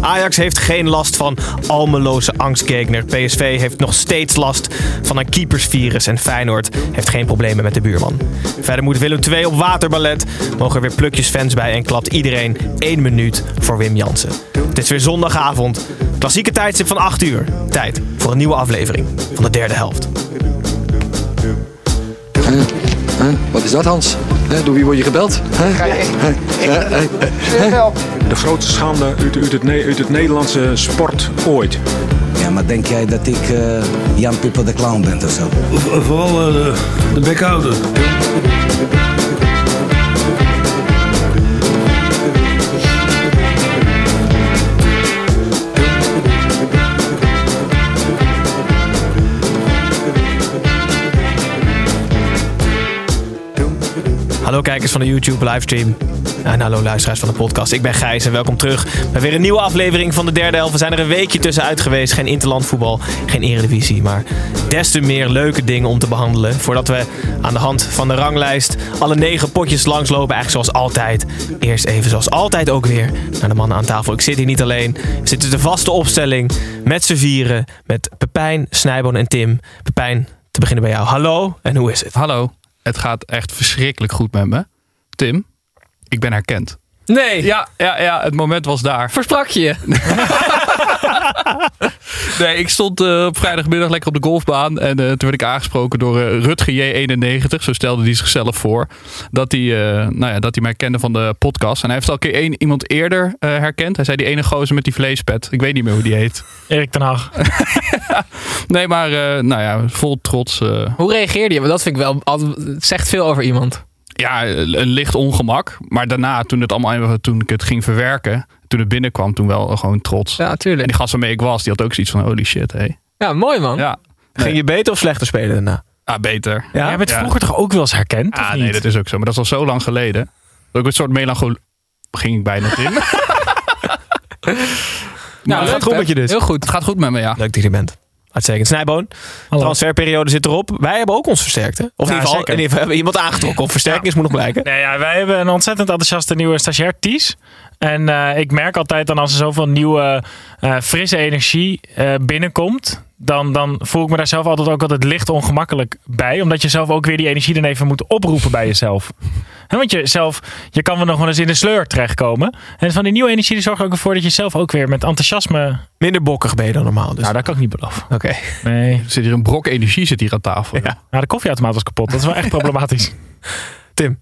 Ajax heeft geen last van almeloze angstgegner. PSV heeft nog steeds last van een keepersvirus. En Feyenoord heeft geen problemen met de buurman. Verder moet Willem II op waterballet. Mogen er weer plukjes fans bij en klapt iedereen één minuut voor Wim Jansen. Het is weer zondagavond. Klassieke tijdstip van 8 uur. Tijd voor een nieuwe aflevering van de derde helft. Wat is dat, Hans? Hè, Door wie word je gebeld? De grootste schande uit, uit, het, uit het Nederlandse sport ooit. Ja, maar denk jij dat ik eh, Jan Pipper de Clown ben of zo? Vooral eh, de, de bekhouder. Hallo kijkers van de YouTube livestream. En hallo luisteraars van de podcast. Ik ben Gijs en welkom terug bij weer een nieuwe aflevering van de derde helft. We zijn er een weekje tussenuit geweest. Geen interlandvoetbal, geen eredivisie. Maar des te meer leuke dingen om te behandelen. Voordat we aan de hand van de ranglijst alle negen potjes langslopen. Eigenlijk zoals altijd. Eerst even zoals altijd ook weer naar de mannen aan tafel. Ik zit hier niet alleen. We zitten de vaste opstelling met z'n vieren. Met Pepijn, Snijboon en Tim. Pepijn, te beginnen bij jou. Hallo en hoe is het? Hallo, het gaat echt verschrikkelijk goed met me. Tim, ik ben herkend. Nee, Ja, ja, ja het moment was daar. versprak je. Nee, ik stond eh, op vrijdagmiddag lekker op de golfbaan. En eh, toen werd ik aangesproken door eh, Rutger J91. Zo stelde hij zichzelf voor. Dat hij, eh, nou ja, dat hij mij kende van de podcast. En hij heeft al een keer één, iemand eerder eh, herkend. Hij zei die ene gozer met die vleespet. Ik weet niet meer hoe die heet. Erik ten Hag. Nee, maar eh, nou ja, vol trots. eh, Hoe reageerde je? Want dat vind ik wel, altijd- het zegt veel over iemand. Ja, een licht ongemak. Maar daarna, toen, het allemaal, toen ik het ging verwerken, toen het binnenkwam, toen wel gewoon trots. Ja, En tuurlijk. die gast waarmee ik was, die had ook zoiets van holy shit, hé. Ja, mooi man. Ja, Ging je beter of slechter spelen daarna? ah, beter. Ja? Jij bent Ja. vroeger toch ook wel eens herkend? Ah, of nee, dat is ook zo. Maar dat is al zo lang geleden. Ook een soort melancholie... Ging ik bijna in. Nou, het leuk, gaat goed hè? met je dus. Heel goed. Het gaat goed met me, ja. Leuk dat je er bent. Uitstekend. Snijboon, Hallo. transferperiode zit erop. Wij hebben ook ons versterkt, hè? Of in, ieder geval, in ieder geval hebben we iemand aangetrokken. Of versterking is, moet nog blijken. Nee, ja, wij hebben een ontzettend enthousiaste nieuwe stagiair, Ties. En eh, ik merk altijd dan als er zoveel nieuwe, eh, frisse energie eh, binnenkomt... Dan, dan voel ik me daar zelf altijd ook altijd licht ongemakkelijk bij. Omdat je zelf ook weer die energie dan even moet oproepen bij jezelf. Want je, zelf, je kan wel nog wel eens in de sleur terechtkomen. En van die nieuwe energie die zorgt ook ervoor dat je zelf ook weer met enthousiasme... Minder bokkig ben je dan normaal. Dus. Nou, dat kan ik niet beloven. Oké. Nee. Er zit hier een brok energie zit hier aan tafel. Ja. Nou, de koffieautomaat was kapot. Dat is wel echt problematisch. Tim,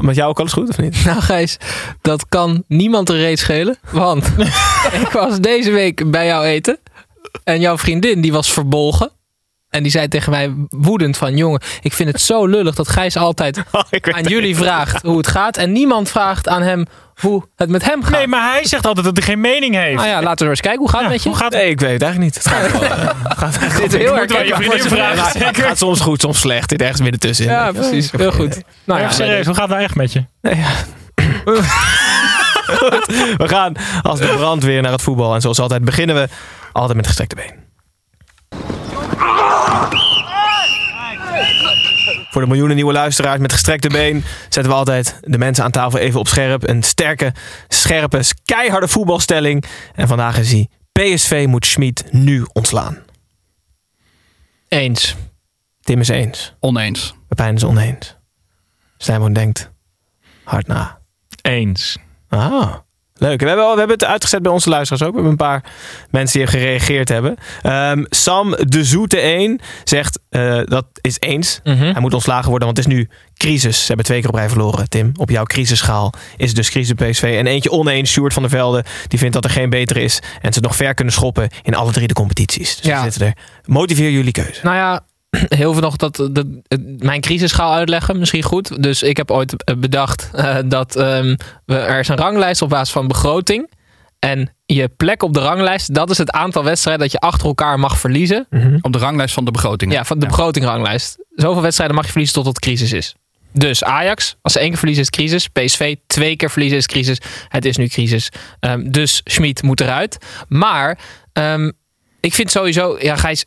met jou ook alles goed of niet? Nou Gijs, dat kan niemand er reet schelen. Want ik was deze week bij jou eten. En jouw vriendin die was verbolgen. En die zei tegen mij woedend van... Jongen, ik vind het zo lullig dat Gijs altijd Oh, aan jullie vraagt hoe het gaat. En niemand vraagt aan hem hoe het met hem gaat. Nee, maar hij zegt altijd dat hij geen mening heeft. Nou ja, laten we eens kijken. Hoe gaat het Ja, met je? hoe gaat het? Nee, ik weet het eigenlijk niet. Het gaat wel. eh, gaat Dit is heel zijn- vragen. Het gaat soms goed, soms slecht. Dit ergens midden tussenin. Ja, precies. Heel goed. Nou ja, serieus, hoe gaat het nou echt met je? We gaan als de brandweer naar het voetbal. En zoals altijd beginnen we altijd met gestrekte been. Voor de miljoenen nieuwe luisteraars met gestrekte been zetten we altijd de mensen aan tafel even op scherp. Een sterke, scherpe, keiharde voetbalstelling. En vandaag is hij PSV moet Schmid nu ontslaan. Eens. Tim is eens. Oneens. Pepijn is oneens. Stijnboon denkt hard na. Eens. Ah, leuk. We hebben, we hebben het uitgezet bij onze luisteraars ook. We hebben een paar mensen die er gereageerd hebben. Ehm, Sam de Zoete 1 zegt eh, dat is eens. Mhm. Hij moet ontslagen worden, want het is nu crisis. Ze hebben twee keer op rij verloren, Tim. Op jouw crisisschaal is het dus crisis PSV. En eentje oneens, Sjoerd van der Velde. Die vindt dat er geen beter is. En ze het nog ver kunnen schoppen in alle drie de competities. Dus Ja. zitten er. Motiveer jullie keuze. Nou ja, heel veel nog dat, dat, het- mijn crisisschaal uitleggen. Misschien goed. Dus ik heb ooit eh, bedacht eh, dat ehm, we, er is een ranglijst op basis van begroting. En je plek op de ranglijst, dat is het aantal wedstrijden dat je achter elkaar mag verliezen. Op de ranglijst van de begroting. Ja, van de begrotingranglijst. Zoveel wedstrijden mag je verliezen tot het crisis is. Dus Ajax, als ze één keer verliezen is het crisis. PSV, twee keer verliezen is crisis. Het is nu crisis. Ehm, dus Schmid moet eruit. Maar ehm, ik vind sowieso, ja Gijs,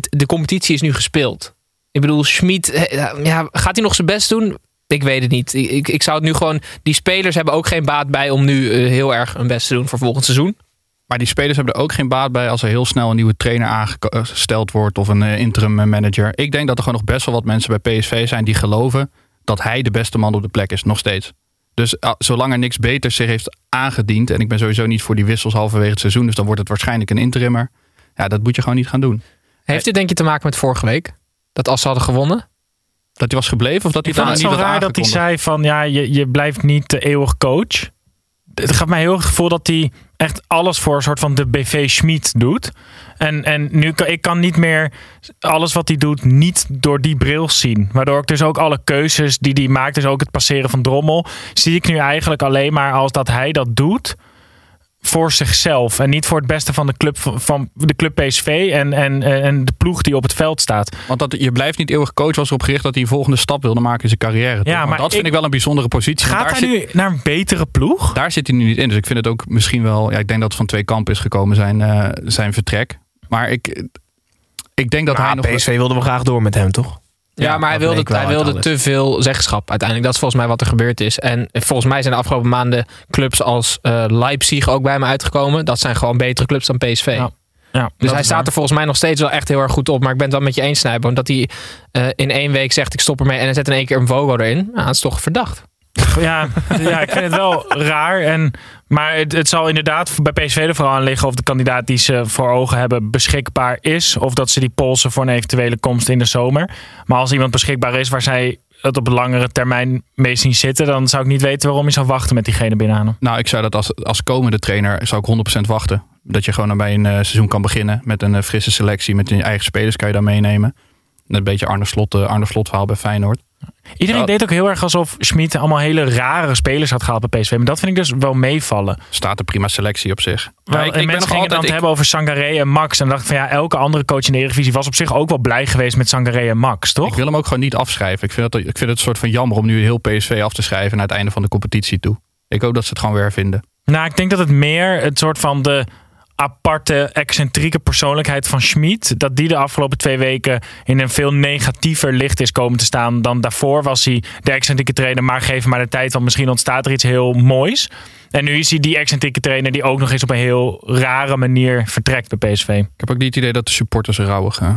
de competitie is nu gespeeld. Ik bedoel, Schmid, eh, ja, gaat hij nog zijn best doen? Ik weet het niet. Ik, ik, zou het nu gewoon. Die spelers hebben ook geen baat bij om nu eh, heel erg hun best te doen voor volgend seizoen. Maar die spelers hebben er ook geen baat bij als er heel snel een nieuwe trainer aangesteld wordt of een eh, interim eh, manager. Ik denk dat er gewoon nog best wel wat mensen bij PSV zijn die geloven dat hij de beste man op de plek is, nog steeds. Dus zolang er niks beters zich heeft aangediend, en ik ben sowieso niet voor die wissels halverwege het seizoen, dus dan wordt het waarschijnlijk een interimmer. Ja, dat moet je gewoon niet gaan doen. Heeft dit denk je te maken met vorige week? Dat als ze hadden gewonnen? Dat hij was gebleven of dat hij daar het niet had raar dat hij zei van ja, je, je blijft niet de eeuwig coach. Het gaat mij heel erg het gevoel dat hij echt alles voor een soort van de BV Schmid doet. En, en nu kan ik kan niet meer alles wat hij doet niet door die bril zien. Waardoor ik dus ook alle keuzes die hij maakt, dus ook het passeren van Drommel, zie ik nu eigenlijk alleen maar als dat hij dat doet voor zichzelf en niet voor het beste van de club van, de club PSV en, en, en de ploeg die op het veld staat. Want dat, je blijft niet eeuwig coach was erop gericht dat hij een volgende stap wilde maken in zijn carrière. Ja, Want maar dat vind ik- wel een bijzondere positie. Gaat hij zit- nu naar een betere ploeg? Daar zit hij nu niet in. Dus ik vind het ook misschien wel. Ja, ik denk dat het van twee kampen is gekomen zijn, eh, zijn vertrek. Maar ik, ik denk dat hij Maar nog. PSV wilde we graag door met hem, toch? Ja, maar hij wilde, hij wilde alles. te veel zeggenschap uiteindelijk. Dat is volgens mij wat er gebeurd is. En volgens mij zijn de afgelopen maanden clubs als eh, Leipzig ook bij me uitgekomen. Dat zijn gewoon betere clubs dan PSV. Ja. Ja, Dus hij staat waar. er volgens mij nog steeds wel echt heel erg goed op. Maar ik ben het wel met je eens, Snijboom. Dat hij eh, in één week zegt ik stop ermee. En hij zet in één keer een Vogo erin. Nou, dat is toch verdacht. Ja, ja, ik vind het wel raar. En, maar het, het zal inderdaad bij PSV vooral aan liggen of de kandidaat die ze voor ogen hebben beschikbaar is. Of dat ze die polsen voor een eventuele komst in de zomer. Maar als iemand beschikbaar is waar zij het op langere termijn mee zien zitten, dan zou ik niet weten waarom je zou wachten met diegene binnenhalen. Nou, ik zou dat als, als komende trainer zou ik 100% wachten. Dat je gewoon bij een eh, seizoen kan beginnen met een eh, frisse selectie. Met je eigen spelers kan je dan meenemen. Een beetje Arne Slot, eh, Arne Slot verhaal bij Feyenoord. Iedereen Ja. deed ook heel erg alsof Schmid allemaal hele rare spelers had gehaald bij PSV. Maar dat vind ik dus wel meevallen. Staat een prima selectie op zich. Wel, Maar en mensen nog gingen het dan ik- hebben over Sangaré en Max. En dacht ik van ja, elke andere coach in de Eredivisie was op zich ook wel blij geweest met Sangaré en Max, toch? Ik wil hem ook gewoon niet afschrijven. Ik vind, het, ik vind het een soort van jammer om nu heel PSV af te schrijven naar het einde van de competitie toe. Ik hoop dat ze het gewoon weer vinden. Nou, ik denk dat het meer het soort van de aparte, excentrieke persoonlijkheid van Schmid. Dat die de afgelopen twee weken in een veel negatiever licht is komen te staan dan daarvoor was hij de excentrieke trainer. Maar geef maar de tijd, want misschien ontstaat er iets heel moois. En nu is hij die excentrieke trainer die ook nog eens op een heel rare manier vertrekt bij PSV. Ik heb ook niet het idee dat de supporters er rouwig eh,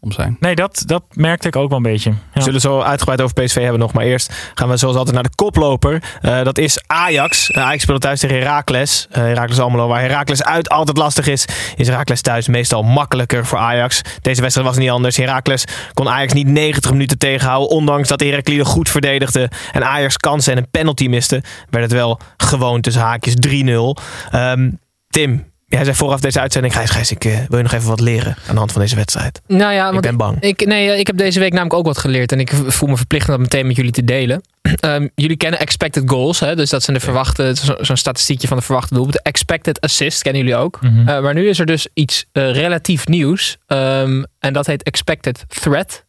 om zijn. Nee, dat, dat merkte ik ook wel een beetje. Ja. We zullen zo uitgebreid over PSV hebben nog. Maar eerst gaan we zoals altijd naar de koploper. Eh, dat is Ajax. Uh, Ajax speelt thuis tegen Heracles. Uh, Heracles Almelo. Waar Heracles uit altijd lastig is, is Heracles thuis meestal makkelijker voor Ajax. Deze wedstrijd was niet anders. Heracles kon Ajax niet 90 minuten tegenhouden. Ondanks dat Heracles goed verdedigde. En Ajax kansen en een penalty miste. Werd het wel gewoon tussen haakjes 3-0. Um, Tim, Jij zei vooraf deze uitzending, Gijs, Gijs, ik uh, wil je nog even wat leren aan de hand van deze wedstrijd. Nou ja, ik ben bang. Ik, nee, ik heb deze week namelijk ook wat geleerd en ik voel me verplicht om dat meteen met jullie te delen. Um, jullie kennen expected goals, hè? dus dat zijn de verwachte, zo'n zo statistiekje van de verwachte doelpunten. Expected assist kennen jullie ook. Mhm. Mm -hmm. uh, maar nu is er dus iets uh, relatief nieuws um, en dat heet expected threat.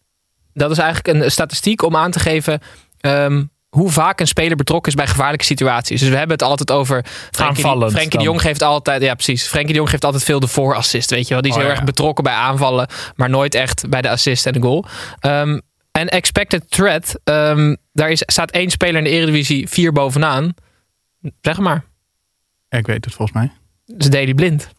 Dat is eigenlijk een statistiek om aan te geven um, hoe vaak een speler betrokken is bij gevaarlijke situaties. Dus we hebben het altijd over. Aanvallend Frenkie de Jong geeft altijd. Ja, precies. Frenkie de Jong geeft altijd veel de voorassist. Weet je wel. Die is Oh, heel ja. erg betrokken bij aanvallen. Maar nooit echt bij de assist en de goal. Um, en expected threat. Um, daar is, staat één speler in de Eredivisie vier bovenaan. Zeg maar. Ik weet het volgens mij. Dat is Daily Blind.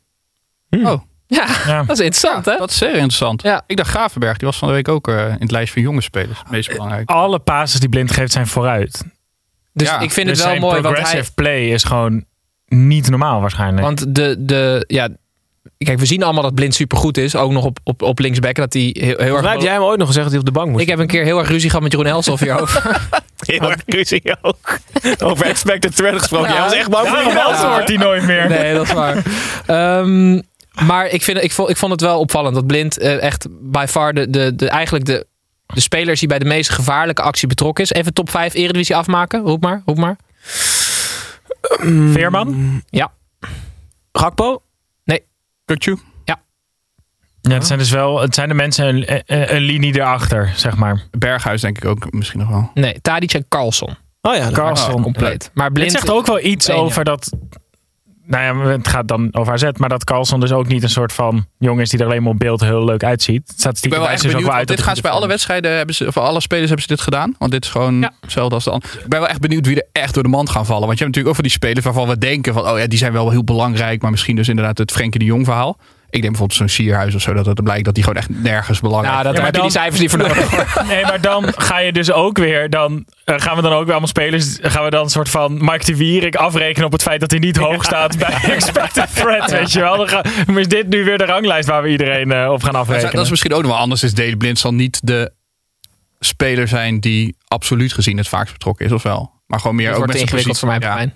Hmm. Oh. Ja, ja, dat is interessant, ja, hè? Dat is zeer interessant. Ja. Ik dacht Gravenberg, die was van de week ook uh, in het lijst van jonge spelers. Meest belangrijk. Alle passes die Blind geeft zijn vooruit. Dus ja, ik vind dus het wel zijn mooi. Want progressive hij, play is gewoon niet normaal waarschijnlijk. Want de, de, ja, kijk, we zien allemaal dat Blind supergoed is. Ook nog op, op, op linksback. Dat hij heel, heel erg... heb jij hem ooit nog gezegd dat hij op de bank moest? Ik heb een keer heel erg ruzie gehad met Jeroen Elshoff hierover. heel erg ruzie ook. Over expected threat gesproken. Ja, Jij was echt bang voor Jeroen antwoordt hij nooit meer. Nee, dat is waar. Um, Maar ik, vind, ik, vond, ik vond het wel opvallend dat Blind eh, echt by far de, de, de, eigenlijk de, de spelers die bij de meest gevaarlijke actie betrokken is. Even top 5 Eredivisie afmaken. Roep maar, roep maar. Veerman? Ja. Gakpo? Nee. Kutju? Ja, het zijn dus wel het zijn de mensen een, een, een linie erachter, zeg maar. Berghuis denk ik ook misschien nog wel. Nee, Tadic en Carlson. Oh ja, Carlson. compleet. Maar Het Blind zegt ook wel iets over dat... Nou ja, het gaat dan over AZ, maar dat Carlson dus ook niet een soort van jongen is die er alleen maar op beeld heel leuk uitziet. Ik ben wel echt ook benieuwd, wel want uit dit gaan ze bij alle wedstrijden, hebben ze, of alle spelers hebben ze dit gedaan. Want dit is gewoon hetzelfde als de ander. Ik ben wel echt benieuwd wie er echt door de mand gaan vallen. Want je hebt natuurlijk ook van die spelers waarvan we denken van, oh ja, die zijn wel heel belangrijk. Maar misschien dus inderdaad het Frenkie de Jong verhaal. Ik denk bijvoorbeeld zo'n Sierhuis of zo, dat het blijkt dat die gewoon echt nergens belangrijk Ja, dat maar heb je die cijfers niet voor nodig. Nee, maar dan ga je dus ook weer, dan eh, gaan we dan ook weer allemaal spelers, gaan we dan een soort van Mark de Wierik afrekenen op het feit dat hij niet hoog staat bij expected threat, weet je wel. Dan ga- maar is dit nu weer de ranglijst waar we iedereen eh, op gaan afrekenen. Dat is misschien ook nog wel anders. Is Dele Blind zal niet de speler zijn die absoluut gezien het vaakst betrokken is, of wel? Maar gewoon meer Het ook wordt met zijn ingewikkeld voor mij, positie.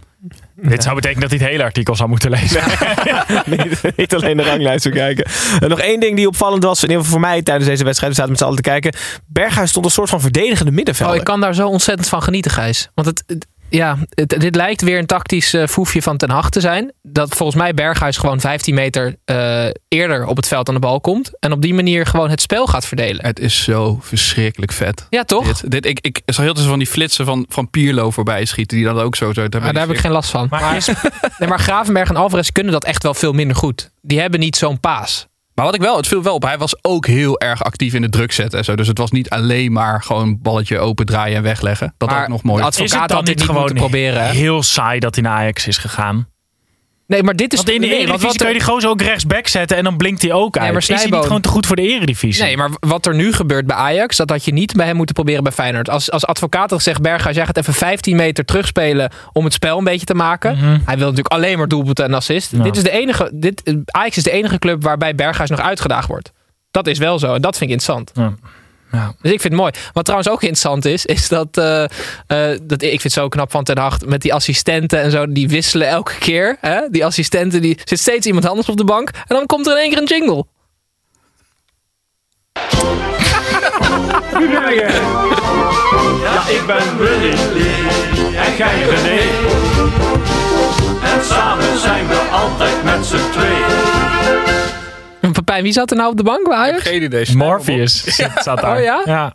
Dit zou betekenen dat hij het hele artikel zou moeten lezen. niet, niet alleen de ranglijst bekijken. En nog één ding die opvallend was, in ieder geval voor mij tijdens deze wedstrijd, we zaten met z'n allen te kijken. Berghuis stond een soort van verdedigende middenvelder. Oh, ik kan daar zo ontzettend van genieten, Gijs. Want het, het- ja, het- dit lijkt weer een tactisch eh, foefje van Ten Hag te zijn. Dat volgens mij Berghuis gewoon 15 meter eh, eerder op het veld aan de bal komt. En op die manier gewoon het spel gaat verdelen. Het is zo verschrikkelijk vet. Ja, toch? Dit, dit, ik, ik zag heel veel van die flitsen van, van Pierlo voorbij schieten. Die dan ook zo... zo Maar daar heb ik geen last van. Maar nee, maar Gravenberg en Alvarez kunnen dat echt wel veel minder goed. Die hebben niet zo'n paas. Maar wat ik wel, het viel wel op. Hij was ook heel erg actief in de druk zetten en zo. Dus het was niet alleen maar gewoon balletje open draaien en wegleggen. Dat Maar ook nog mooi. de Is het advocaat dan had dit gewoon proberen. hè? heel saai dat hij naar Ajax is gegaan? Nee, maar dit is... Want in de nee, want Eredivisie wat kan je die gozer ook rechtsback zetten en dan blinkt hij ook uit. maar is hij niet gewoon te goed voor de Eredivisie? Nee, maar wat er nu gebeurt bij Ajax, dat had je niet bij hem moeten proberen bij Feyenoord. Als, als advocaat gezegd, Berghuis, jij gaat even 15 meter terugspelen om het spel een beetje te maken. Hij wil natuurlijk alleen maar doelpunten en assist. Dit is de enige, dit, Ajax is de enige club waarbij Berghuis nog uitgedaagd wordt. Dat is wel zo en dat vind ik interessant. Ja. Ja. Dus ik vind het mooi. Wat trouwens ook interessant is, is dat, eh, eh, dat ik vind het zo knap van Ten Hag met die assistenten en zo, die wisselen elke keer. Hè? Die assistenten, die zit steeds iemand anders op de bank en dan komt er in één keer een jingle. Ja, ik ben Willy en jij René. En samen zijn we altijd met z'n tweeën. Pepijn, wie zat er nou op de bank bij Ajax? Geen idee. Morpheus zit- zat daar. Oh ja? Ja.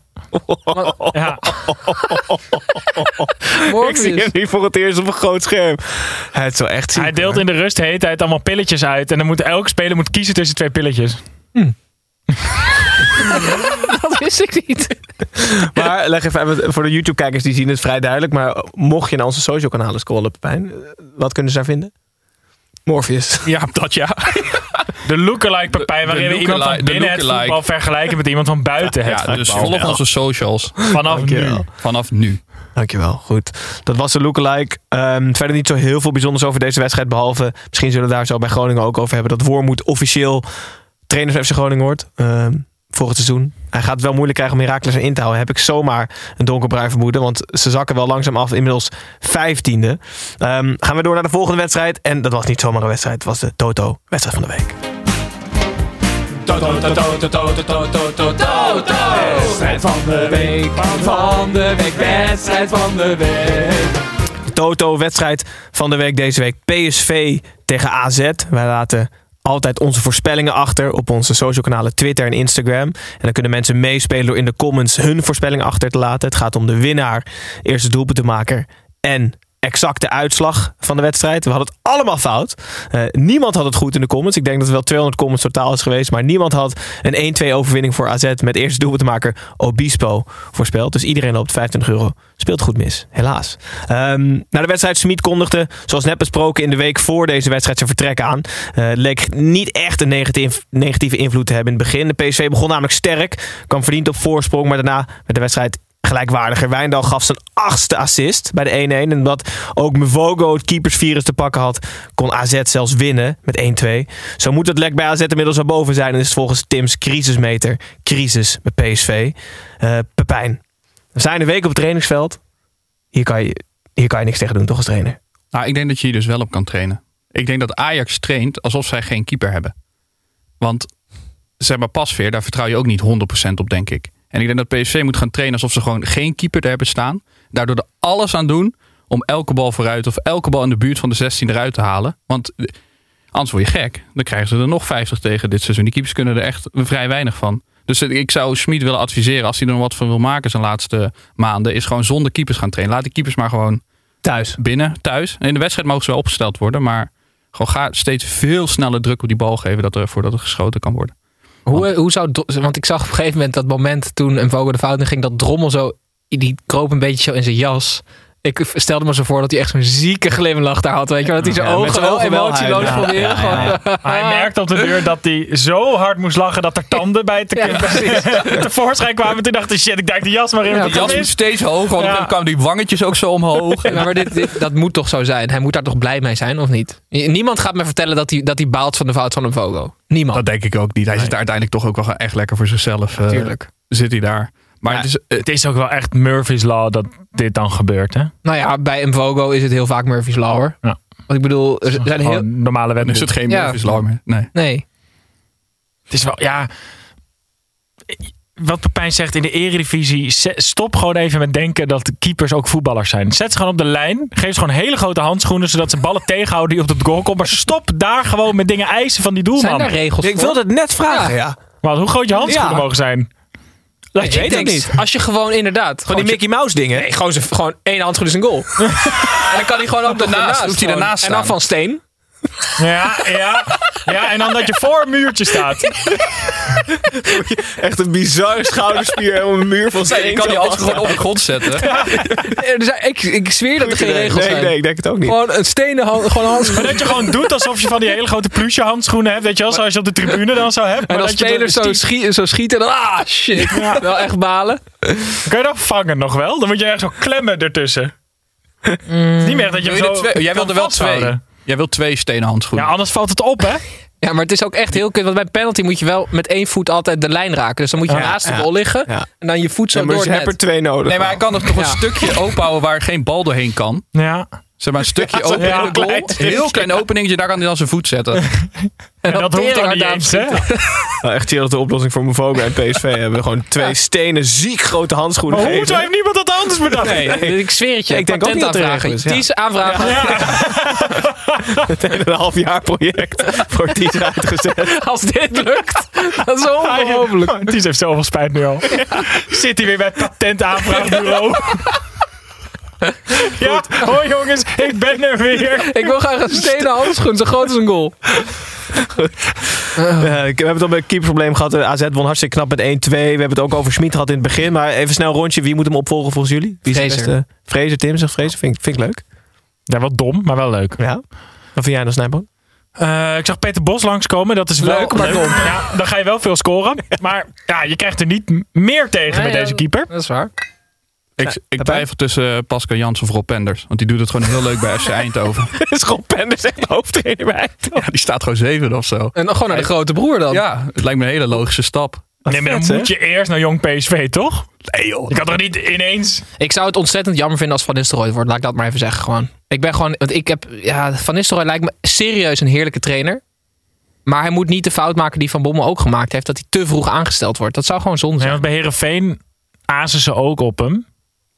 ja. Ik zie hem nu voor het eerst op een groot scherm. Het is wel echt ziek. Hij deelt hoor. in de rust de hele tijd allemaal pilletjes uit. En dan moet elke speler moet kiezen tussen twee pilletjes. Dat wist ik niet. Maar leg even even voor de YouTube-kijkers, die zien het vrij duidelijk. Maar mocht je naar onze social kanalen scrollen, Pepijn, eh, wat kunnen ze daar vinden? Morpheus. Ja, dat ja. De lookalike Pepijn, waarin we iemand van binnen het voetbal vergelijken met iemand van buiten het Ja, dus volg onze socials. Vanaf nu. Dankjewel. Vanaf nu. Dankjewel, goed. Dat was de lookalike. Ehm verder niet zo heel veel bijzonders over deze wedstrijd. Behalve, misschien zullen we daar zo bij Groningen ook over hebben. Dat Wormoed officieel trainer van FC Groningen wordt. Volgend seizoen. Hij gaat het wel moeilijk krijgen om Heracles erin te houden. Heb ik zomaar een donkerbruin vermoeden. Want ze zakken wel langzaam af. Inmiddels vijftiende. Ehm gaan we door naar de volgende wedstrijd. En dat was niet zomaar een wedstrijd. Het was de Toto wedstrijd van de week. Wedstrijd van de week, van de week, wedstrijd van de week. Toto, wedstrijd van de week deze week. PSV tegen AZ. Wij laten altijd onze voorspellingen achter op onze social kanalen Twitter en Instagram. En dan kunnen mensen meespelen door in de comments hun voorspelling achter te laten. Het gaat om de winnaar, eerste doelpuntenmaker en exacte uitslag van de wedstrijd. We hadden het allemaal fout. Eh, niemand had het goed in de comments. Ik denk dat er wel 200 comments totaal is geweest. Maar niemand had een 1-2 overwinning voor AZ met eerste doelpuntenmaker Obispo voorspeld. Dus iedereen loopt 25 euro. Speelt goed mis, helaas. Ehm na de wedstrijd, Smit kondigde, zoals net besproken, in de week voor deze wedstrijd zijn vertrek aan. Het leek niet echt een negatieve invloed te hebben in het begin. De PSV begon namelijk sterk, kwam verdiend op voorsprong, maar daarna werd de wedstrijd gelijkwaardiger. Wijndal gaf zijn achtste assist bij de 1-1. En omdat ook Mvogo het keepersvirus te pakken had, kon AZ zelfs winnen met 1-2. Zo moet het lek bij AZ inmiddels naar boven zijn. En is het volgens Tim's crisismeter crisis met PSV. Eh, Pepijn, we zijn een week op het trainingsveld. Hier kan, je, hier kan je niks tegen doen, toch als trainer? Nou, ik denk dat je hier dus wel op kan trainen. Ik denk dat Ajax traint alsof zij geen keeper hebben. Want zeg maar Pasveer, daar vertrouw je ook niet 100% op, denk ik. En ik denk dat PSV moet gaan trainen alsof ze gewoon geen keeper er hebben staan. Daardoor er alles aan doen om elke bal vooruit of elke bal in de buurt van de 16 eruit te halen. Want eh, anders word je gek. Dan krijgen ze er nog 50 tegen dit seizoen. Die keepers kunnen er echt vrij weinig van. Dus eh, ik zou Schmid willen adviseren, als hij er nog wat van wil maken zijn laatste maanden, is gewoon zonder keepers gaan trainen. Laat die keepers maar gewoon Thuis. binnen, thuis. En in de wedstrijd mogen ze wel opgesteld worden, maar gewoon ga steeds veel sneller druk op die bal geven dat er, voordat er geschoten kan worden. Hoe, hoe zou, want ik zag op een gegeven moment dat moment toen een Vogel de fout in ging, dat Drommel zo, die kroop een beetje zo in zijn jas. Ik stelde me zo voor dat hij echt zo'n zieke glimlach daar had. Weet je, wel, dat hij zijn Ja, ogen wel emotieloos gewoon- Hij merkt op de deur dat hij zo hard moest lachen dat er tanden bij te, Ja, tevoorschijn kwamen. Toen dacht hij, shit, ik duik de jas maar in. Ja, De jas moet steeds hoger, want Ja. dan kwamen die wangetjes ook zo omhoog. Ja, maar dit, dit- dat moet toch zo zijn? Hij moet daar toch blij mee zijn, of niet? Niemand gaat me vertellen dat hij, dat hij baalt van de fout van een Vogo. Niemand. Dat denk ik ook niet. Hij zit daar uiteindelijk toch ook wel echt lekker voor zichzelf. eh, Natuurlijk. zit hij daar. Maar Ja, het is, eh, Het is ook wel echt Murphy's Law dat dit dan gebeurt, hè? Nou ja, bij een Vogo is het heel vaak Murphy's Law, hoor. Ja. Want ik bedoel, er zijn heel... normale dan is het geen Ja. Murphy's Law meer. Nee. Nee. Het is wel, ja. Wat Pepijn zegt in de eredivisie, stop gewoon even met denken dat de keepers ook voetballers zijn. Zet ze gewoon op de lijn, geef ze gewoon hele grote handschoenen, zodat ze ballen tegenhouden die op het goal komen. Maar stop daar gewoon met dingen eisen van die Zijn doelman. daar regels Ik voor? wilde het net vragen, ja. Wat, hoe groot je handschoenen Ja. mogen zijn? Ik je weet het denkt, niet. Als je gewoon inderdaad... Van die Mickey Mouse dingen. Nee, gewoon, gewoon één handschoen is een goal. en dan kan hij gewoon ook Daarnaast, hoeft hij gewoon. ernaast En dan van steen. Ja, ja, ja, en dan dat je voor een muurtje staat. Echt een bizarre schouderspier. Helemaal een muur van steen. Ik kan die handschoen gewoon op de grond zetten. Er zijn- ik, ik zweer dat er geen Nee, regels nee, zijn. nee, ik denk het ook niet. Gewoon een stenen hand, gewoon handschoen. Maar dat je gewoon doet alsof je van die hele grote plusje handschoenen hebt. Weet je wel, zoals je op de tribune dan zou hebben. En Maar als dat je spelers dan zo, stief- schie- zo schieten, dan ah shit. Wel echt balen. Kan je dat vangen nog wel? Dan moet je echt zo klemmen ertussen. Het is niet meer dat je er zo twee- Jij wilde wel twee. Jij wilt twee stenen handschoenen. Ja, anders valt het op, hè? Ja, maar het is ook echt heel kut. Want bij penalty moet je wel met één voet altijd de lijn raken. Dus dan moet je Ja, naast de ja. bal liggen. Ja. En dan je voet zo Ja, maar door ze het hebben er twee nodig. Nee, maar hij kan er toch een stukje openhouden waar geen bal doorheen kan. Ja. Zeg maar een stukje open ja, in de goal. klein Heel klein openingetje, daar kan hij dan zijn voet zetten. En En dan dat hoeft ook niet eens, hè? Nou, echt chill dat de oplossing voor Movoga en PSV hebben. Gewoon twee stenen ziek grote handschoenen Maar hoezo geven. heeft niemand dat anders bedacht? Nee, Ik zweer het je. Ik denk ook niet dat aanvragen. is, ja. Ties aanvragen. meteen een half jaar project voor die is uitgezet. Als dit lukt. Dat is ongelooflijk. Oh, Ties heeft zoveel spijt nu al. Zit hij weer bij het patentaanvraagbureau. Ja, hoi jongens, ik ben er weer. Ik wil graag een stenen handschoen. Zo groot als een goal. Eh, we hebben het al bij het keeperprobleem gehad. Eh, AZ won hartstikke knap met 1-2. We hebben het ook over Schmid gehad in het begin. Maar even snel een rondje. Wie moet hem opvolgen volgens jullie? Wie is de Fraser. beste? Fraser, Tim zegt Fraser. Vind, ik- vind ik leuk. Ja, wat dom, maar wel leuk. Ja. Wat vind jij dan, Snijboon? Eh, ik zag Peter Bos langskomen. Dat is wel Leuk, maar dom. Ja, dan ga je wel veel scoren. Maar ja, je krijgt er niet meer tegen Nee, met deze keeper. Dat is waar. Ik, ik twijfel tussen eh, Pascal Jans of Rob Penders. Want die doet het gewoon heel leuk bij FC Eindhoven. is gewoon Penders echt de hoofdtrainer bij Ja, die staat gewoon zeven of zo. En dan gewoon naar de grote broer dan. Ja, het lijkt me een hele logische stap. Nee, maar dan vet, hè? moet je eerst naar Jong PSV, toch? Nee joh. Je kan toch niet ineens... Ik zou het ontzettend jammer vinden als Van Nistelrooy wordt. Laat ik dat maar even zeggen gewoon. Ik ben gewoon... Want ik heb... Ja, Van Nistelrooy lijkt me serieus een heerlijke trainer. Maar hij moet niet de fout maken die Van Bommel ook gemaakt heeft. Dat hij te vroeg aangesteld wordt. Dat zou gewoon zonde zijn. want bij Herenveen azen ze ook op hem.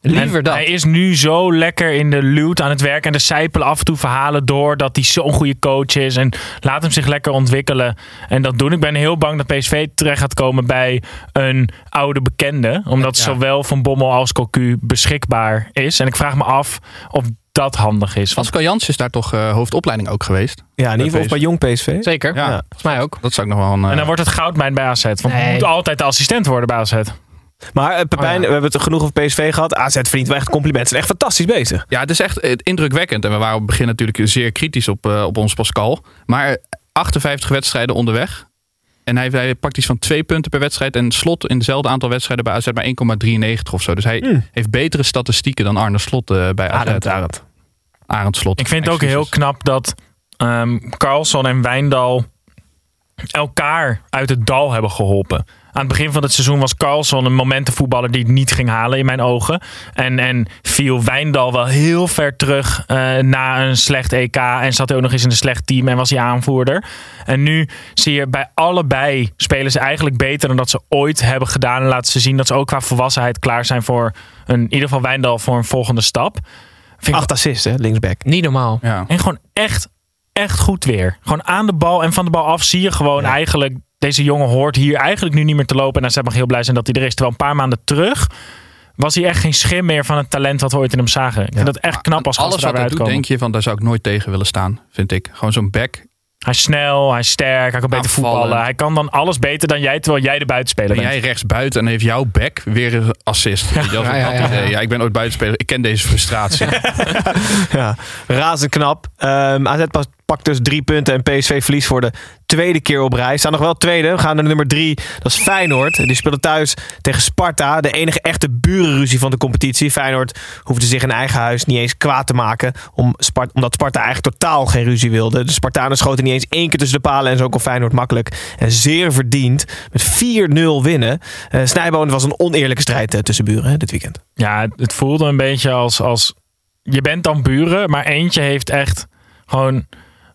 Liever En dat. Hij is nu zo lekker in de luwt aan het werk. En er sijpelen af en toe verhalen door dat hij zo'n goede coach is. En laat hem zich lekker ontwikkelen. En dat doen. Ik ben heel bang dat PSV terecht gaat komen bij een oude bekende. Omdat Ja. zowel Van Bommel als Cocu beschikbaar is. En ik vraag me af of dat handig is. Want Pascal Jans is daar toch eh, hoofdopleiding ook geweest. Ja, in ieder geval bij Jong PSV. Zeker. Ja. Volgens mij ook. Dat zou ik nog wel een... en dan wordt het goudmijn bij AZ. Want Nee. hij moet altijd de assistent worden bij AZ. Maar eh, Pepijn, Oh, ja. we hebben het genoeg over PSV gehad. AZ verdient wel echt complimenten. Ze zijn echt fantastisch bezig. Ja, het is echt eh, indrukwekkend. En we waren op het begin natuurlijk zeer kritisch op, eh, op ons Pascal. Maar 58 wedstrijden onderweg. En hij, hij pakt iets van twee punten per wedstrijd. En Slot in dezelfde aantal wedstrijden bij AZ bij 1,93 of zo. Dus hij Hmm. heeft betere statistieken dan Arne Slot bij AZ. Arend, Arend. Arend Slot. Ik vind het ook heel knap dat ehm Carlson en Wijndal elkaar uit het dal hebben geholpen. Aan het begin van het seizoen was Carlson een momentenvoetballer die het niet ging halen in mijn ogen. En, en viel Wijndal wel heel ver terug eh, na een slecht EK. En zat hij ook nog eens in een slecht team en was hij aanvoerder. En nu zie je bij allebei spelen ze eigenlijk beter dan dat ze ooit hebben gedaan. En laten ze zien dat ze ook qua volwassenheid klaar zijn voor een, in ieder geval Wijndal voor een volgende stap. Vind Acht assists, hè, linksback. Niet normaal. Ja. en gewoon echt, echt goed weer. Gewoon aan de bal en van de bal af zie je gewoon eigenlijk... Deze jongen hoort hier eigenlijk nu niet meer te lopen. En ze mag heel blij zijn dat hij er is. Terwijl een paar maanden terug was hij echt geen schim meer van het talent wat we ooit in hem zagen. Ik vind dat echt knap als Alles wat hij doet, uitkomen. denk je van daar zou ik nooit tegen willen staan, vind ik. Gewoon zo'n back. Hij is snel, hij is sterk, hij kan beter voetballen. Hij kan dan alles beter dan jij, terwijl jij de buitenspeler Ben bent. jij rechts buiten en heeft jouw back weer een assist. Ja, ik ja, dat ja, idee- ja. ja, ik ben ooit buitenspeler. Ik ken deze frustratie. Ja, razend knap. Ehm AZ pakt dus drie punten en PSV verliest voor de tweede keer op rij. Staan nog wel tweede. We gaan naar nummer drie. Dat is Feyenoord. Die speelde thuis tegen Sparta. De enige echte burenruzie van de competitie. Feyenoord hoefde zich in eigen huis niet eens kwaad te maken. Om Spart omdat Sparta eigenlijk totaal geen ruzie wilde. De Spartanen schoten niet eens één keer tussen de palen. En zo kon Feyenoord makkelijk en zeer verdiend met 4-0 winnen. Eh Snijboon was een oneerlijke strijd eh, tussen buren hè, dit weekend. Ja, het- het voelde een beetje als, als... Je bent dan buren, maar eentje heeft echt gewoon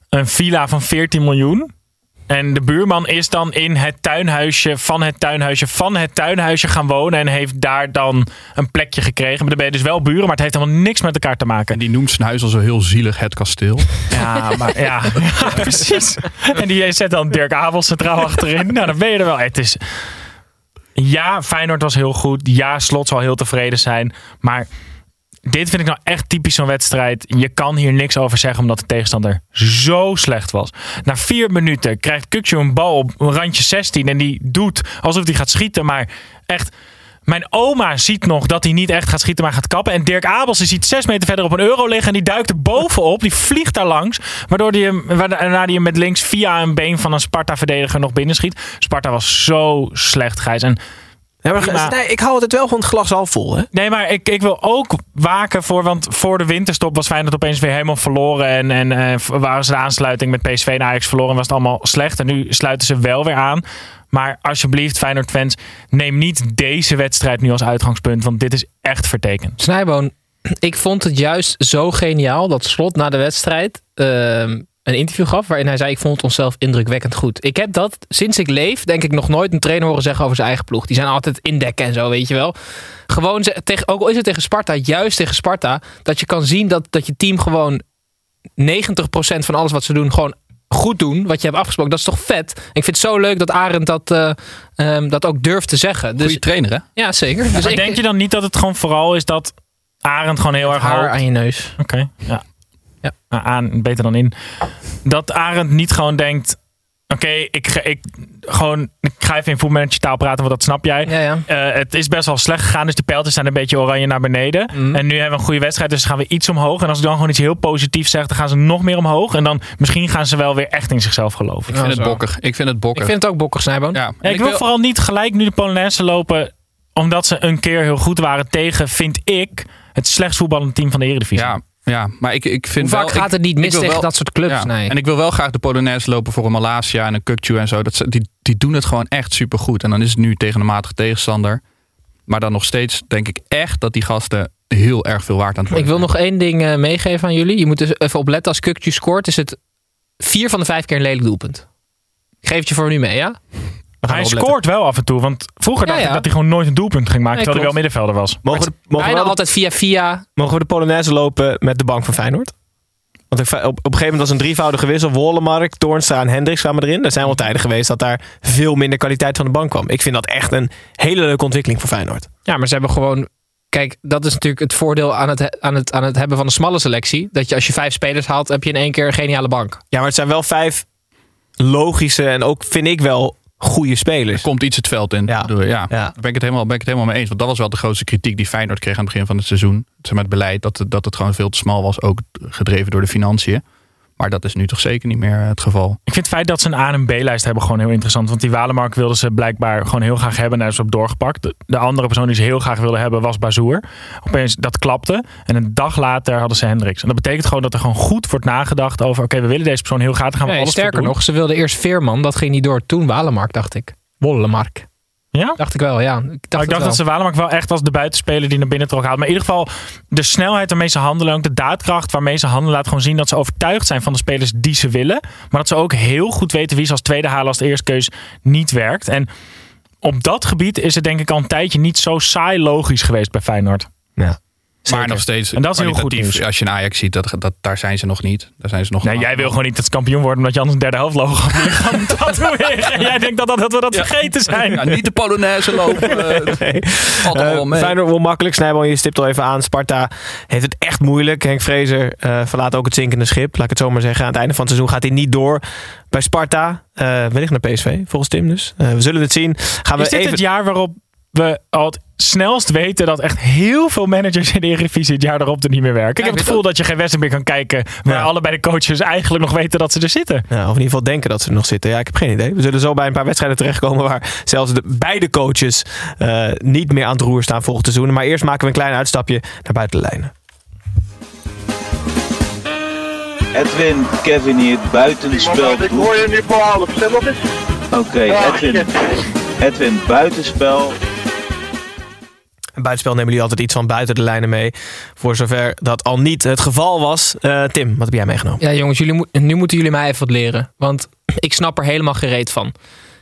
een villa van 14 miljoen. En de buurman is dan in het tuinhuisje van het tuinhuisje van het tuinhuisje gaan wonen. En heeft daar dan een plekje gekregen. Maar dan ben je dus wel buren, maar het heeft helemaal niks met elkaar te maken. en die noemt zijn huis al zo heel zielig, het kasteel. Ja, maar ja, ja, precies. En die zet dan Dirk Abel centraal achterin. Nou, dan ben je er wel. Het is... Ja, Feyenoord was heel goed. Ja, Slot zal heel tevreden zijn. Maar dit vind ik nou echt typisch zo'n wedstrijd. Je kan hier niks over zeggen omdat de tegenstander zo slecht was. Na vier minuten krijgt Kukju een bal op een randje 16. En die doet alsof hij gaat schieten. Maar echt... Mijn oma ziet nog dat hij niet echt gaat schieten, maar gaat kappen. En Dirk Abels die ziet zes meter verder op een euro liggen. En die duikt er bovenop. Die vliegt daar langs. Waardoor hij waarna hij hem met links via een been van een Sparta-verdediger nog binnenschiet. Sparta was zo slecht, Gijs. En Ja, maar, Prima. nee, ik hou altijd wel van het glas half vol. Hè? Nee, maar ik, ik wil ook waken voor. Want voor de winterstop was Feyenoord opeens weer helemaal verloren. En, en eh, waren ze de aansluiting met PSV en Ajax verloren. En was het allemaal slecht. En nu sluiten ze wel weer aan. Maar alsjeblieft, Feyenoord-fans, neem niet deze wedstrijd nu als uitgangspunt. Want dit is echt vertekend. Snijboon, ik vond het juist zo geniaal dat Slot na de wedstrijd ehm, een interview gaf waarin hij zei: Ik vond het onszelf indrukwekkend goed. Ik heb dat sinds ik leef, denk ik, nog nooit een trainer horen zeggen over zijn eigen ploeg. Die zijn altijd indekken en zo, weet je wel. Gewoon, ze- tegen, ook al is het tegen Sparta, juist tegen Sparta, dat je kan zien dat, dat je team gewoon 90% van alles wat ze doen, gewoon goed doen. Wat je hebt afgesproken, dat is toch vet? En ik vind het zo leuk dat Arend dat, eh, ehm, dat ook durft te zeggen. Dus, Goeie trainer, hè? ja, zeker. Dus maar ik, denk je dan niet dat het gewoon vooral is dat Arend gewoon heel erg haar aan je neus. Oké, ja. Ja. Nou, aan, beter dan in. Dat Arend niet gewoon denkt... Oké, ik, ga- ik, gewoon, ik ga even in voetmanager taal praten, want dat snap jij. Ja, ja. Eh, het is best wel slecht gegaan, dus de pijltjes zijn een beetje oranje naar beneden. Mhm. En nu hebben we een goede wedstrijd, dus gaan we iets omhoog. En als ik dan gewoon iets heel positiefs zeg, dan gaan ze nog meer omhoog. En dan misschien gaan ze wel weer echt in zichzelf geloven. Ik vind het bokkig. Ik vind het Ik bokkig. vind het ook bokkig, Snijboon. ja. Ja, ik, wil, vooral niet gelijk nu de Polonaise lopen, omdat ze een keer heel goed waren tegen, vind ik, het slechtst voetballende team van de Eredivisie. Ja, ja, maar ik, ik vind Hoe vaak wel, gaat ik- het niet ik mis tegen wel- dat soort clubs? Ja, Nee. En ik wil wel graag de Polonaise lopen voor een Malasia en een Kukju en zo. Dat, ze- die, die doen het gewoon echt supergoed. En dan is het nu tegen een matige tegenstander. Maar dan nog steeds denk ik echt dat die gasten heel erg veel waard aan het Ik worden wil nog één ding eh, meegeven aan jullie. Je moet dus even opletten als Kukju scoort, is het vier van de vijf keer een lelijk doelpunt. Ik geef het je voor nu mee, ja? We gaan Hij scoort wel af en toe, want vroeger Ja, dacht ik dat hij gewoon nooit een doelpunt ging maken, Nee, terwijl hij wel middenvelder was. Mogen we, de, mogen, we Bijna de- altijd via via. mogen we de Polonaise lopen met de bank van Feyenoord? Want op, op een gegeven moment was een drievoudige wissel. Wollemark, Toornstra en Hendricks kwamen erin. Er zijn wel tijden geweest dat daar veel minder kwaliteit van de bank kwam. Ik vind dat echt een hele leuke ontwikkeling voor Feyenoord. Ja, maar ze hebben gewoon... Kijk, dat is natuurlijk het voordeel aan het, aan, het, aan het hebben van een smalle selectie. Dat je als je vijf spelers haalt, heb je in één keer een geniale bank. Ja, maar het zijn wel vijf logische en ook, vind ik wel, goede spelers. Er komt iets het veld in. Ja. Ja. ja. Ja. Daar ben ik, het helemaal, ben ik het helemaal mee eens. Want dat was wel de grootste kritiek die Feyenoord kreeg aan het begin van het seizoen. Zeg maar het beleid dat dat het gewoon veel te smal was. Ook gedreven door de financiën. Maar dat is nu toch zeker niet meer het geval. Ik vind het feit dat ze een A- en B-lijst hebben gewoon heel interessant. Want die Walemark wilden ze blijkbaar gewoon heel graag hebben. En daar is op doorgepakt. De, de andere persoon die ze heel graag wilden hebben was Bazoer. Opeens, dat klapte. En een dag later hadden ze Hendricks. En dat betekent gewoon dat er gewoon goed wordt nagedacht over... Oké, we willen deze persoon heel graag. Daar gaan we Nee, alles sterker doen. nog, ze wilden eerst Veerman. Dat ging niet door. Toen Walemark, dacht ik. Wollemark. Ja? Dacht ik wel, ja. Ik dacht, ik dacht dat ze Walemak wel echt als de buitenspeler die naar binnen trok haalt. Maar in ieder geval de snelheid waarmee ze handelen. En ook de daadkracht waarmee ze handelen. Laat gewoon zien dat ze overtuigd zijn van de spelers die ze willen. Maar dat ze ook heel goed weten wie ze als tweede halen als de eerste keus niet werkt. En op dat gebied is het denk ik al een tijdje niet zo saai logisch geweest bij Feyenoord. Ja. Maar nog steeds En dat is heel goed nieuws. Als je een Ajax ziet, dat, dat, daar zijn ze nog niet. Daar zijn ze nog Nee, jij wil gewoon niet dat ze kampioen worden omdat je anders een derde helft logo tatoeëren. En jij denkt dat, dat, dat we dat vergeten zijn. Ja, niet de Polonaise lopen. eh, Nee. valt er Eh, wel mee. Feyenoord wel makkelijk. Snijboom, je stipt al even aan. Sparta heeft het echt moeilijk. Henk Vrezer eh, verlaat ook het zinkende schip. Laat ik het zo maar zeggen. Aan het einde van het seizoen gaat hij niet door bij Sparta. Eh wellicht naar PSV, volgens Tim dus. Eh, we zullen het zien. Gaan we is dit even... het jaar waarop we al het snelst weten dat echt heel veel managers in de Eredivisie het jaar erop er niet meer werken? ik heb het gevoel dat je geen wedstrijd meer kan kijken waar Ja. allebei de coaches eigenlijk nog weten dat ze er zitten. Ja, of in ieder geval denken dat ze er nog zitten. Ja, ik heb geen idee. We zullen zo bij een paar wedstrijden terechtkomen waar zelfs de beide coaches eh, niet meer aan het roer staan volgend seizoen. Maar eerst maken we een klein uitstapje naar buiten de lijnen. Edwin, Kevin hier, buitenspel. Ik hoor je vertel nog eens. Oké, Edwin. Edwin, buitenspel. En buitenspel nemen jullie altijd iets van buiten de lijnen mee. Voor zover dat al niet het geval was. Eh, Tim, wat heb jij meegenomen? Ja, jongens, jullie nu moeten jullie mij even wat leren. Want ik snap er helemaal gereed van.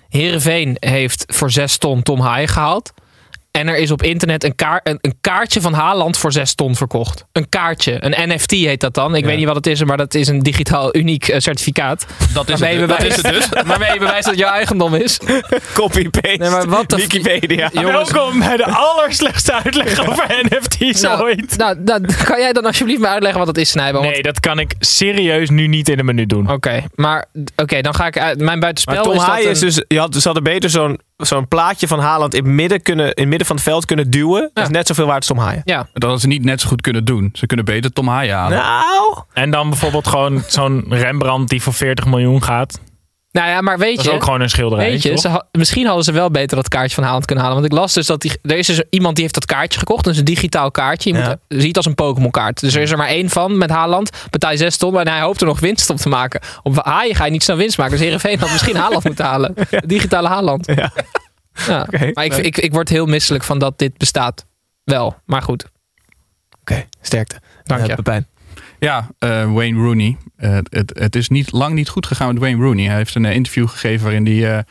Herenveen heeft voor 6 ton Tom Haaien gehaald. En er is op internet een, kaar, een, een kaartje van Haaland voor 6 ton verkocht. Een kaartje. Een NFT heet dat dan. Ik weet niet wat het is, maar dat is een digitaal uniek eh, certificaat. Dat is waarmee het, je dat is bewijst- het dus. Waarmee je bewijst dat het jouw eigendom is. Copy-paste. Nee, maar wat de Wikipedia. Jongens. Welkom bij de allerslechtste uitleg over NFT's Nou, ooit. nou, nou, kan jij dan alsjeblieft me uitleggen wat het is, Snijboom? Want- Nee, dat kan ik serieus nu niet in een minuut doen. Oké, maar oké, dan ga ik uit. Mijn buitenspel Maar Tom is dat is dus... Je had, ze hadden beter zo'n zo'n plaatje van Haaland in het midden, kunnen, in het midden van het veld kunnen duwen. Dat is net zoveel waard als Tom Haaien. Ja. Dat hadden ze niet net zo goed kunnen doen. Ze kunnen beter Tom Haaien halen. Nou... En dan bijvoorbeeld gewoon zo'n Rembrandt die voor 40 miljoen gaat. Nou ja, maar weet Dat je... is ook gewoon een schilderij. Weet je, ze misschien hadden ze wel beter dat kaartje van Haaland kunnen halen. Want ik las dus dat die, er is dus iemand die heeft dat kaartje gekocht. Dus een digitaal kaartje. Je Ja. moet, ziet als een Pokémon kaart. Dus er is er maar één van met Haaland. Betaal je 6 ton en hij hoopt er nog winst op te maken. Op Haaien ga je niet snel winst maken. Dus Heerenveen had misschien Haaland moeten halen. Digitale Haaland. Ja. Maar ik, ik, ik word heel misselijk van dat dit bestaat. Wel, maar goed. Oké, sterkte. Dank je. Pepijn. Ja, eh, Wayne Rooney. Eh, het, het is niet, lang niet goed gegaan met Wayne Rooney. Hij heeft een eh, interview gegeven waarin hij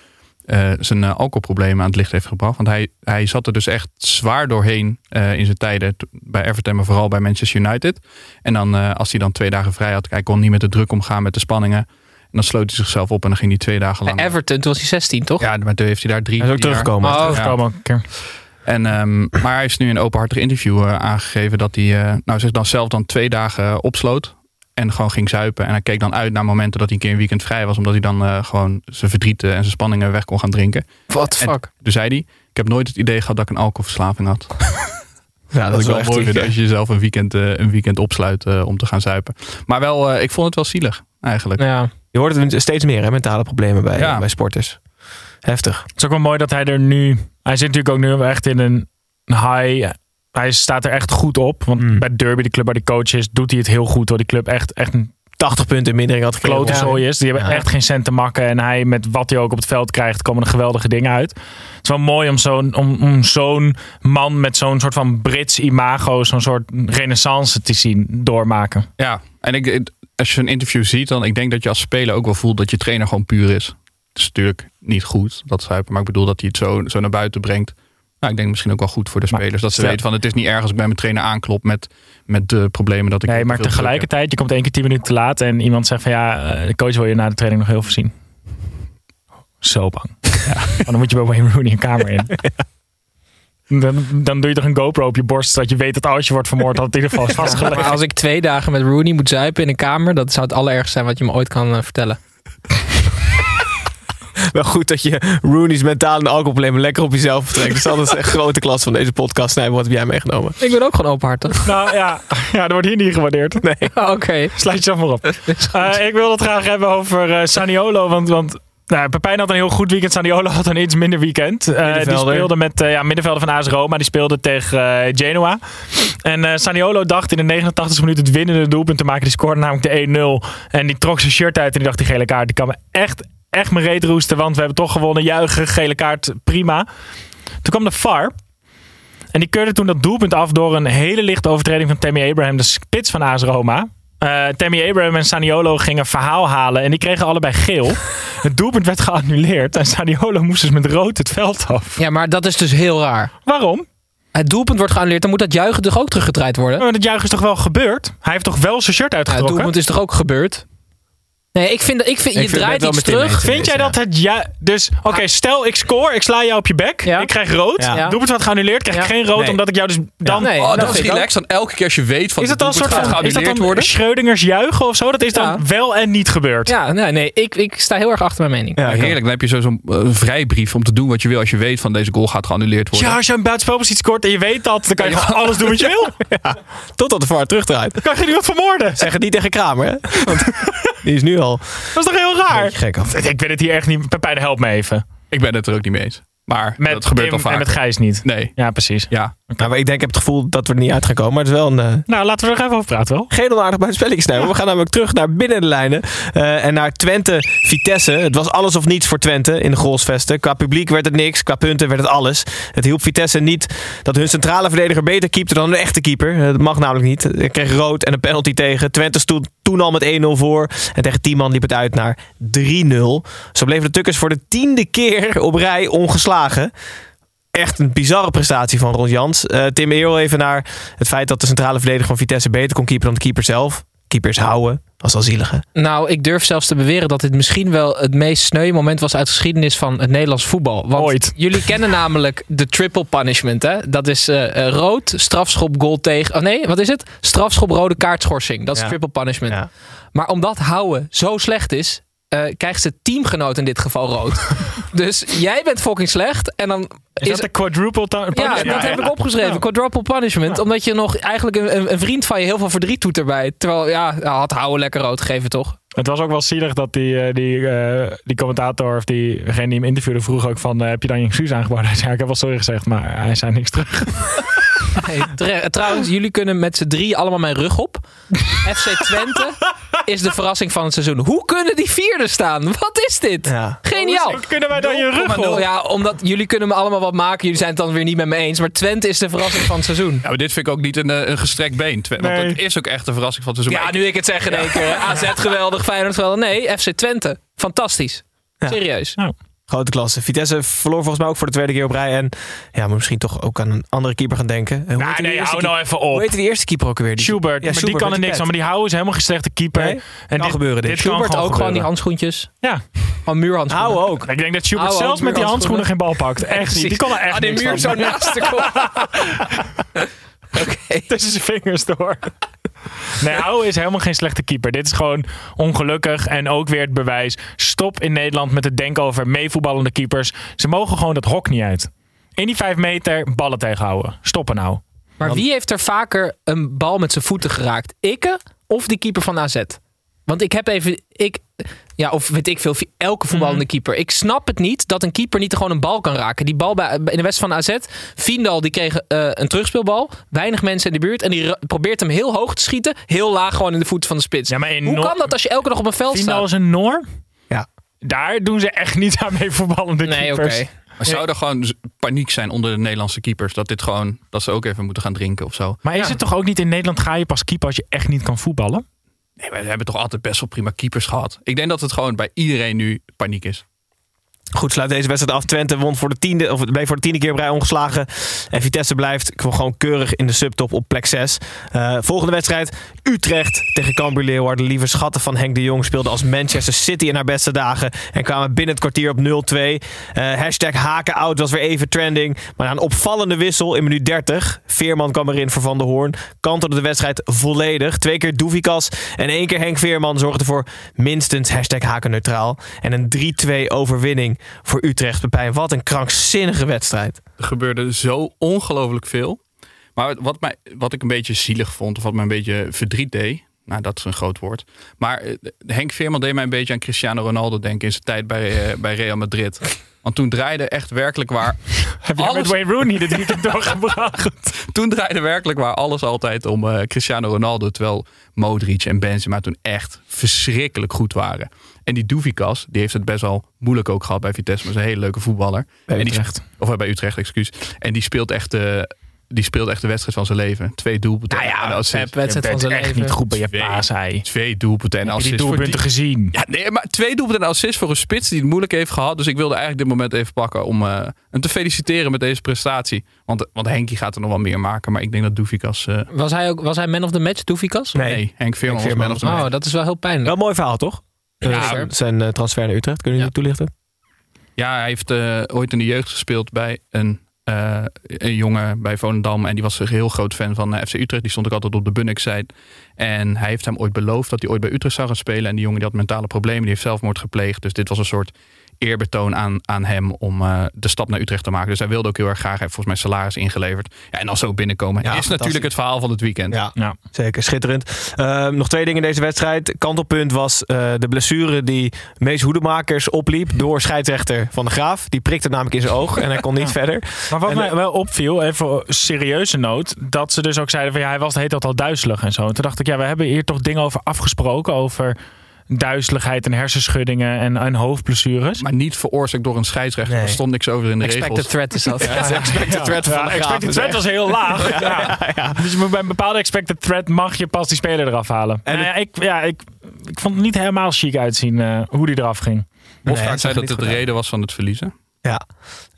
zijn alcoholproblemen aan het licht heeft gebracht. Want hij, hij zat er dus echt zwaar doorheen eh, in zijn tijden bij Everton, maar vooral bij Manchester United. En dan, eh, als hij dan twee dagen vrij had, hij kon niet met de druk omgaan, met de spanningen. En dan sloot hij zichzelf op en dan ging hij twee dagen lang. Bij Everton, toen was hij 16, toch? Ja, maar toen heeft hij daar drie Hij is ook teruggekomen. Oh, Ja. En, ehm, maar hij heeft nu in een openhartig interview eh, aangegeven dat hij eh, nou, zich dan zelf dan twee dagen opsloot. En gewoon ging zuipen. En hij keek dan uit naar momenten dat hij een keer een weekend vrij was. Omdat hij dan eh, gewoon zijn verdrieten en zijn spanningen weg kon gaan drinken. What the En fuck? toen zei hij, ik heb nooit het idee gehad dat ik een alcoholverslaving had. Ja, dat is wel echt mooi vind als je jezelf een weekend, een weekend opsluit om te gaan zuipen. Maar wel, eh, ik vond het wel zielig eigenlijk. Ja. Je hoort het steeds meer, hè, mentale problemen bij, Ja. bij sporters. Heftig. Het is ook wel mooi dat hij er nu... Hij zit natuurlijk ook nu echt in een high... Hij staat er echt goed op. Want Mm. bij Derby, de club waar die coach is, doet hij het heel goed. Door die club echt, echt een 80 punten in mindering had klote zooi is. Die hebben Ja. echt geen cent te makken. En hij, met wat hij ook op het veld krijgt, komen er geweldige dingen uit. Het is wel mooi om zo'n om, om zo'n man met zo'n soort van Brits imago, zo'n soort renaissance te zien doormaken. Ja, en ik, ik- als je een interview ziet, dan ik denk dat je als speler ook wel voelt dat je trainer gewoon puur is. Het is natuurlijk niet goed, dat zuipen, maar ik bedoel dat hij het zo, zo naar buiten brengt. Nou, ik denk misschien ook wel goed voor de Maar spelers. Dat ze stel- weten van het is niet erg als ik bij mijn trainer aanklop met, met de problemen dat ik. Nee, maar tegelijkertijd, je komt één keer tien minuten te laat en iemand zegt van ja, eh, de coach wil je na de training nog heel veel zien. Zo bang. Ja. Maar dan moet je bij Wayne Rooney een kamer in. Dan, dan doe je toch een GoPro op je borst, zodat je weet dat als je wordt vermoord, dat het in ieder geval is vastgelegd. Maar als ik twee dagen met Rooney moet zuipen in een kamer, dat zou het allerergste zijn wat je me ooit kan eh, vertellen. Wel goed dat je Rooney's mentale en alcoholproblemen lekker op jezelf vertrekt. Dus dat is echt grote klas van deze podcast. Nee, wat heb jij meegenomen? Ik ben ook gewoon openhartig. Nou ja, ja, dat wordt hier niet gewaardeerd. Nee. Oké. Sluit jezelf maar op. Eh, ik wil het graag hebben over eh, Saniolo. Want, want nou, Pepijn had een heel goed weekend. Saniolo had een iets minder weekend. Eh, die speelde met eh, ja, middenvelder van AS Roma. Die speelde tegen Genoa. En eh, Saniolo dacht in de 89e minuut het winnende doelpunt te maken. Die scoorde namelijk de 1-0. En die trok zijn shirt uit en die dacht die gele kaart. Die kan me echt, echt mijn reet roesten. Want we hebben toch gewonnen. Juichen, gele kaart, prima. Toen kwam de VAR. En die keurde toen dat doelpunt af door een hele lichte overtreding van Tammy Abraham, de spits van AS Roma. Eh, Tammy Abraham en Saniolo gingen verhaal halen en die kregen allebei geel. het doelpunt werd geannuleerd en Saniolo moest dus met rood het veld af. Ja, maar dat is dus heel raar. Waarom? Het doelpunt wordt geannuleerd, dan moet dat juichen toch ook teruggedraaid worden? Maar dat juichen is toch wel gebeurd? Hij heeft toch wel zijn shirt Ja, het uitgetrokken? doelpunt is toch ook gebeurd? Nee, ik vind, ik vind Ik je vind het draait iets terug. Vind jij dat het ja... Dus, oké, stel ik score, ik sla jou op je bek, Ja. ik krijg rood. Ja. Doelpunt wordt geannuleerd, krijg ik geen rood Nee. omdat ik jou dus dan... Nee, Oh, dat is relaxed. Dan elke keer als je weet van Is dat dan een soort van, is dat geannuleerd dan worden. Schrödingers juichen of zo? Dat is dan Ja. wel en niet gebeurd. Ja, nee, nee ik, ik sta heel erg achter mijn mening. Ja. Heerlijk, dan heb je zo- zo'n eh, vrijbrief om te doen wat je wil als je weet van deze goal gaat geannuleerd worden. Ja, als je een buitenspelpositie scoort en je weet dat, dan kan je gewoon alles doen wat je wil. Totdat de VAR terugdraait. Dan kan je iemand vermoorden. Zeg het niet tegen Kramer, hè? Die is nu al Dat is toch heel raar? gek af. Ik weet het hier echt niet. Pepijn, help me even. Ik ben het er ook niet mee eens. Maar Met dat gebeurt Tim al vaak. en met Gijs niet. Nee, Ja, precies. ja. Maar ik denk, ik heb het gevoel dat we er niet uit gaan komen. Maar het is wel een... eh, Nou, laten we er nog even over praten wel. geen onaardig buitenspelletje snijden. We gaan namelijk terug naar binnen de lijnen. eh, en naar Twente-Vitesse. Het was alles of niets voor Twente in de Grolsvesten. Qua publiek werd het niks. Qua punten werd het alles. Het hielp Vitesse niet dat hun centrale verdediger beter keepte dan een echte keeper. Eh, Dat mag namelijk niet. Hij kreeg rood en een penalty tegen. Twente stond toen al met 1-0 voor. En tegen 10 man liep het uit naar 3-0. Zo bleven de Tukkers voor de tiende keer op rij ongeslagen echt een bizarre prestatie van Ron Jans. Eh, Tim Eero even naar het feit dat de centrale verdediger van Vitesse beter kon keeper dan de keeper zelf. Keepers houden, was al zielige. Nou, ik durf zelfs te beweren dat dit misschien wel het meest sneu moment was uit de geschiedenis van het Nederlands voetbal. Want Ooit. jullie kennen namelijk de triple punishment. Hè? Dat is eh, eh, rood, strafschop, goal tegen. Oh nee, wat is het? Strafschop, rode kaart, schorsing. Dat is Ja. triple punishment. Ja. Maar omdat houden zo slecht is, eh, krijgt ze teamgenoot in dit geval rood. dus jij bent fucking slecht en dan Is, dat de quadruple ta- ja, punishment? dat heb ik opgeschreven. Ja. Quadruple punishment. Omdat je nog eigenlijk een, vriend van je heel veel verdriet doet erbij. Terwijl, ja, had houden lekker rood gegeven, toch? Het was ook wel zielig dat die, eh, die, eh, die commentator of diegene die hem interviewde vroeg ook van... eh, heb je dan je excuus aangeboden? Hij zei, ik heb wel sorry gezegd, maar hij zei niks terug. Hey, trouwens, jullie kunnen met z'n drie allemaal mijn rug op. FC Twente is de verrassing van het seizoen. Hoe kunnen die vierde staan? Wat is dit? Ja. Geniaal. Hoe kunnen wij dan je rug 0,0. op? Ja, omdat jullie kunnen me allemaal wat maken. Jullie zijn het dan weer niet met me eens. Maar Twente is de verrassing van het seizoen. ja, maar dit vind ik ook niet een, eh, een gestrekt been. Want het is ook echt een verrassing van het seizoen. Ja, nu ik het zeg in één keer. AZ geweldig, Feyenoord geweldig. Nee, FC Twente. Fantastisch. Ja. Serieus. Grote klasse. Vitesse verloor volgens mij ook voor de tweede keer op rij. En ja, maar misschien toch ook aan een andere keeper gaan denken. En hoe die nee, eerste hou nou keeper- even op. Hoe heette die eerste keeper ook alweer? Die- Schubert, Ja, maar die kan er niks aan. Maar die houden is helemaal geen slechte keeper. Nee, en kan gebeuren dit. kan Schubert ook gewoon die handschoentjes. Ja, Van muurhandschoenen. Hou ook. ik denk dat Schubert zelfs met die handschoenen geen bal pakt. Echt niet. Die kon er echt Ah, die niks muur zo naast de kop. tussen zijn vingers door. Nee, Hou is helemaal geen slechte keeper. Dit is gewoon ongelukkig en ook weer het bewijs. Stop in Nederland met het denken over meevoetballende keepers. Ze mogen gewoon dat hok niet uit. In die vijf meter ballen tegenhouden. Stoppen nou. Maar wie heeft er vaker een bal met zijn voeten geraakt? Ikke of die keeper van AZ? Want ik heb even... Ik, ja, of weet ik veel, elke voetballende keeper. Ik snap het niet dat een keeper niet gewoon een bal kan raken. Die bal bij, in de wedstrijd van AZ, Vindal die kreeg eh, een terugspeelbal. Weinig mensen in de buurt. En die probeert hem heel hoog te schieten. Heel laag gewoon in de voeten van de spits. Ja, maar in Hoe Noor- kan dat als je elke dag op een veld Vindal staat? is een Noor. Ja. Daar doen ze echt niet aan meevoetballende Nee, oké. keepers. Maar zou er gewoon paniek zijn onder de Nederlandse keepers? Dat dit gewoon, dat ze ook even moeten gaan drinken of zo? Maar is het toch ook niet in Nederland ga je pas keeper als je echt niet kan voetballen? Nee, we hebben toch altijd best wel prima keepers gehad. Ik denk dat het gewoon bij iedereen nu paniek is. Goed, sluit deze wedstrijd af. Twente won voor de tiende, of bleef voor de tiende keer rij ongeslagen. En Vitesse blijft gewoon keurig in de subtop op plek 6. Eh, volgende wedstrijd Utrecht tegen Cambuur Leeuwarden. Lieve schatten van Henk de Jong speelde als Manchester City in haar beste dagen. En kwamen binnen het kwartier op 0-2. Eh hashtag haken out was weer even trending. Maar na een opvallende wissel in minuut 30. Veerman kwam erin voor Van der Hoorn. Kantelde de wedstrijd volledig. Twee keer Doevikas en één keer Henk Veerman zorgde voor minstens hashtag haken neutraal. En een 3-2 overwinning voor Utrecht. Pepijn, wat een krankzinnige wedstrijd. Er gebeurde zo ongelooflijk veel. Maar wat, mij, wat ik een beetje zielig vond, of wat mij een beetje verdriet deed. Nou, dat is een groot woord. Maar eh, Henk Veerman deed mij een beetje aan Cristiano Ronaldo denken in zijn tijd bij, eh, bij Real Madrid. Want toen draaide echt werkelijk waar. Heb je met Wayne Rooney dit weekend doorgebracht? toen draaide werkelijk waar alles altijd om eh, Cristiano Ronaldo. Terwijl Modric en Benzema toen echt verschrikkelijk goed waren. En die Douvikas, die heeft het best wel moeilijk ook gehad bij Vitesse. Maar is een hele leuke voetballer. Bij En die- Utrecht. of eh, bij Utrecht, excuus. En die speelt echt... eh, die speelt echt de wedstrijd van zijn leven. Twee doelpunten. Nou ja, en assists. Pep, wedstrijd van zijn echt leven. niet goed bij je Twee. paas, hij. Twee doelpunten en Heb je die doelpunten gezien? Ja, nee, maar twee doelpunten en assists voor een spits die het moeilijk heeft gehad. Dus ik wilde eigenlijk dit moment even pakken om eh, hem te feliciteren met deze prestatie. Want, want Henkie gaat er nog wel meer maken. Maar ik denk dat Doefikas... eh Was hij, ook, was hij man of the match, Doefikas? nee. Henk Veerman was man of the Oh, match. dat is wel heel pijnlijk. Wel een mooi verhaal, toch? Ja, zijn eh, transfer naar Utrecht. Kunnen jullie toelichten? Ja, hij heeft eh, ooit in de jeugd gespeeld bij een, eh, een jongen bij Volendam. En die was een heel groot fan van FC Utrecht. Die stond ook altijd op de Bunnik-site. En hij heeft hem ooit beloofd dat hij ooit bij Utrecht zou gaan spelen. En die jongen die had mentale problemen. Die heeft zelfmoord gepleegd. Dus dit was een soort eerbetoon aan, aan hem om eh, de stap naar Utrecht te maken. Dus hij wilde ook heel erg graag. Hij heeft volgens mij salaris ingeleverd. Ja, en als zo binnenkomen Ja, is natuurlijk het verhaal van het weekend. Ja, zeker. Schitterend. Eh, nog twee dingen in deze wedstrijd. Kantelpunt was eh, de blessure die Mees Hoedemakers opliep door scheidsrechter Van de Graaf. Die prikte namelijk in zijn oog en hij kon niet verder. Maar wat En, mij eh, wel opviel, even voor serieuze noot, dat ze dus ook zeiden van ja, hij was de hele tijd al duizelig en zo. En toen dacht ik, ja, we hebben hier toch dingen over afgesproken, over duizeligheid en hersenschuddingen en, en hoofdblessures. Maar niet veroorzaakt door een scheidsrechter. Er stond niks over in de Expected regels. threat is dat. Ja, is expected threat van Ja, de Graaf. expected threat was heel laag. Ja. Dus je bij een bepaalde expected threat mag je pas die speler eraf halen. En ja, ik, ja, ik, ik vond het niet helemaal chic uitzien eh, hoe die eraf ging. Bosgaard zei dat het de reden was van het verliezen. Ja.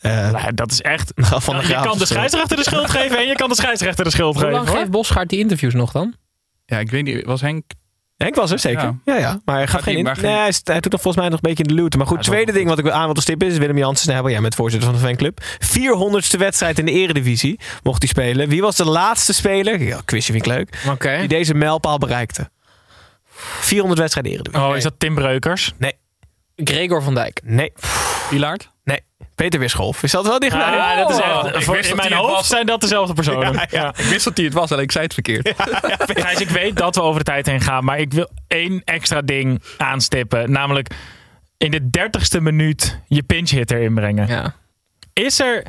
Nou, dat is echt. Van de je Graaf kan de eh, scheidsrechter de schuld geven en je kan de scheidsrechter de schuld Hoe geven. lang hoor. geeft Bosgaard die interviews nog dan? Ja, ik weet niet. Was Henk... Henk was er zeker. Ja, Ja. ja. Maar hij, gaf Gaat geen, hij- in- maar geen- nee, hij, doet nog volgens mij nog een beetje in de luwte. Maar goed, tweede ding wat ik aan wil stippen is Willem Jansen. Snijbel, jij bent voorzitter van de fanclub. 400ste wedstrijd in de eredivisie mocht hij spelen. Wie was de laatste speler, ja, quizje vind ik leuk, Oké. die deze mijlpaal bereikte? 400 wedstrijden eredivisie. Oh, is dat Tim Breukers? Nee. Gregor van Dijk. Nee. Pilaard? Nee. Peter Wisscholf. Is dat wel dichtbij? Ah, dat is echt, voor- in mijn hoofd was. zijn dat dezelfde personen. Ja, ja. Ik wist dat hij het was, alleen ik zei het verkeerd. Gijs, ik weet dat we over de tijd heen gaan, maar ik wil één extra ding aanstippen. Namelijk in de dertigste minuut je pinch hitter inbrengen. Ja. Is er,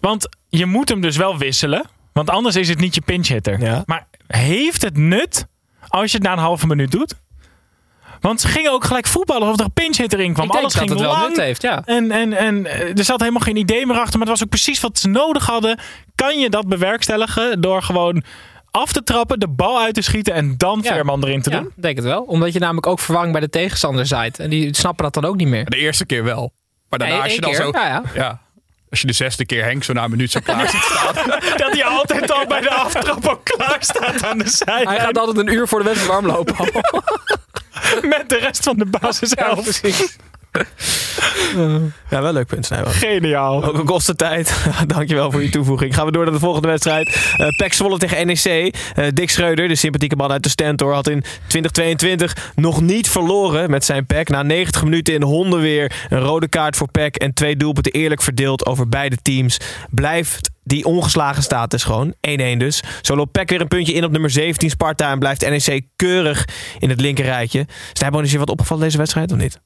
want je moet hem dus wel wisselen, want anders is het niet je pinch hitter. Ja. Maar heeft het nut als je het na een halve minuut doet? Want ze gingen ook gelijk voetballen alsof er een pinch hitter in kwam. Ik denk Alles dat ging het wel lang. nut heeft, ja. En, en, en eh, er zat helemaal geen idee meer achter. Maar het was ook precies wat ze nodig hadden. Kan je dat bewerkstelligen door gewoon af te trappen, de bal uit te schieten en dan Ja. Veerman erin te Ja, doen? denk het wel. Omdat je namelijk ook verwarring bij de tegenstander zaait. En die snappen dat dan ook niet meer. De eerste keer wel. Maar daarna Nee, als je dan keer. zo... Ja, ja. Als je de zesde keer Henk zo na een minuut zo klaar ziet staan. Dat hij altijd al bij de aftrap ook klaar staat aan de Hij zijlijn. gaat altijd een uur voor de wedstrijd warm lopen. Met de rest van de basis Ja, precies. Ja, wel leuk punt, Snijbel. Geniaal. Ook een koste tijd. Dankjewel voor je toevoeging. Gaan we door naar de volgende wedstrijd. Eh Pek Zwolle tegen NEC. Eh, Dick Schreuder, de sympathieke man uit de Stentor, had in 2022 nog niet verloren met zijn Pek. Na 90 minuten in hondenweer een rode kaart voor Pek en twee doelpunten eerlijk verdeeld over beide teams. Blijft die ongeslagen status gewoon. 1-1 dus. Zo loopt Pek weer een puntje in op nummer 17 Sparta en blijft NEC keurig in het linkerrijtje. Snijboon, is je wat opgevallen deze wedstrijd of niet?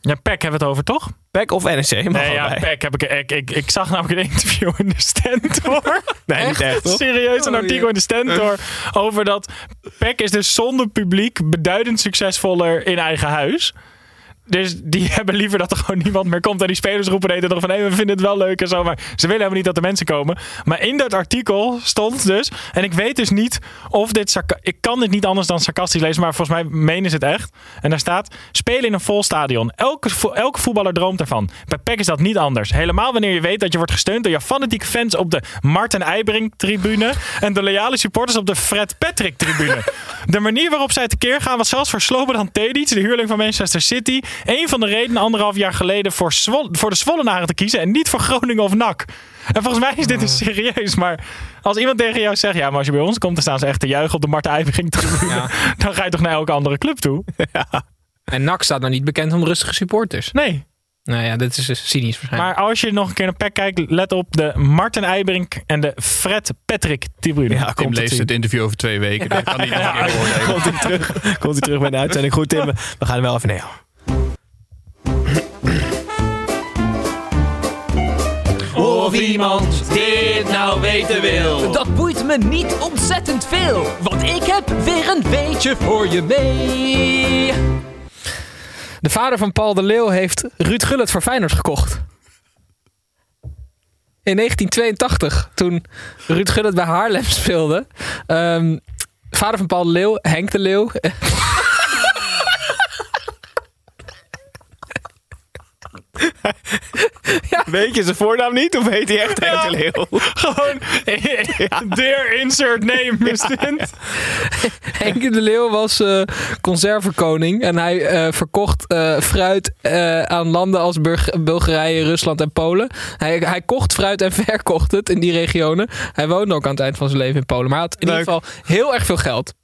Ja, Peck hebben we het over, toch? Pek of NEC? Nee, ja. Peck heb ik, ik, ik. Ik zag namelijk een interview in de Stentor. Nee, niet echt, toch? Serieus, een Oh, artikel in de Stentor over dat Peck is dus zonder publiek beduidend succesvoller in eigen huis. Dus die hebben liever dat er gewoon niemand meer komt. En die spelers roepen de nog van... hé, we vinden het wel leuk en zo. Maar ze willen helemaal niet dat de mensen komen. Maar in dat artikel stond dus... en ik weet dus niet of dit... Ik kan dit niet anders dan sarcastisch lezen... maar volgens mij menen ze het echt. En daar staat... spelen in een vol stadion. Elke, elke voetballer droomt ervan. Bij PEC is dat niet anders. Helemaal wanneer je weet dat je wordt gesteund... door je fanatieke fans op de Martin Eibring-tribune... en de loyale supporters op de Fred Patrick-tribune. De manier waarop zij tekeer gaan was zelfs voor Slobodan Tedic, de huurling van Manchester City, een van de redenen anderhalf jaar geleden voor, voor de Zwollenaren te kiezen en niet voor Groningen of NAC. En volgens mij is dit dus serieus, maar als iemand tegen jou zegt, ja, maar als je bij ons komt, dan staan ze echt te juichen op de Marten Eibring tribune, Ja. dan ga je toch naar elke andere club toe? En NAC staat nou niet bekend om rustige supporters. Nee. Nou ja, dit is dus cynisch waarschijnlijk. Maar als je nog een keer naar PEC kijkt, let op de Martin Eibrink en de Fred Patrick tribune. Ja, komt leest het interview over twee weken. Dat kan niet nog een keer beoordelen. Komt hij terug, komt hij terug bij de uitzending. Goed, Tim. We gaan er wel even neer. Of iemand dit nou weten wil. Dat boeit me niet ontzettend veel, want ik heb weer een weetje voor je mee. De vader van Paul de Leeuw heeft Ruud Gullit voor Feyenoord gekocht. In 1982, toen Ruud Gullit bij Haarlem speelde. ehm, vader van Paul de Leeuw, Henk de Leeuw. Weet je zijn voornaam niet of heet hij echt Henk de Leeuw? Gewoon, dear insert name is dit. Henk de Leeuw was eh conservekoning en hij eh, verkocht eh, fruit eh, aan landen als Burg- Bulgarije, Rusland en Polen. Hij, hij kocht fruit en verkocht het in die regionen. Hij woonde ook aan het eind van zijn leven in Polen, maar hij had in ieder geval heel erg veel geld.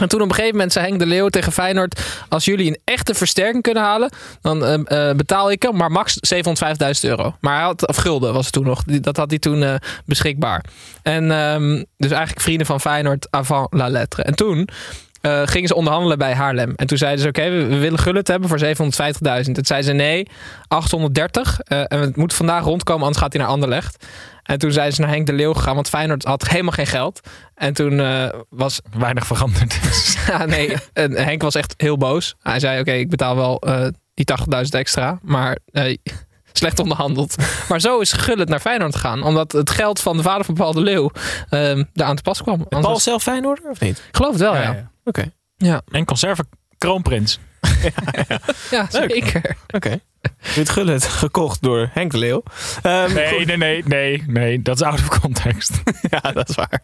En toen op een gegeven moment zei Henk de Leeuw tegen Feyenoord... als jullie een echte versterking kunnen halen... dan eh, eh, betaal ik hem, maar max 705.000 euro. Maar hij had, of gulden was het toen nog. Dat had hij toen eh, beschikbaar. En dus eigenlijk vrienden van Feyenoord avant la lettre. En toen eh, gingen ze onderhandelen bij Haarlem. En toen zeiden ze, oké, we, willen Gullit hebben voor 750.000. Toen zeiden ze, nee, 830. eh, en het moet vandaag rondkomen, anders gaat hij naar Anderlecht. En toen zijn ze naar Henk de Leeuw gegaan, want Feyenoord had helemaal geen geld. En toen eh, was... Weinig veranderd. ja, nee, en Henk was echt heel boos. Hij zei, oké, ik betaal wel eh, die 80.000 extra, maar... eh, Slecht onderhandeld. Maar zo is Gullit naar Feyenoord gegaan. Omdat het geld van de vader van Paul de Leeuw eh daar aan te pas kwam. Anders Paul was- zelf Feyenoorder of niet? Ik geloof het wel, ja. Oké. Ja. En conserve kroonprins. Ja, zeker. Oké. Ruud Gullit, gekocht door Henk de Leeuw. Ehm, Nee, nee, nee, nee, nee. Dat is out of context. Ja, dat is waar.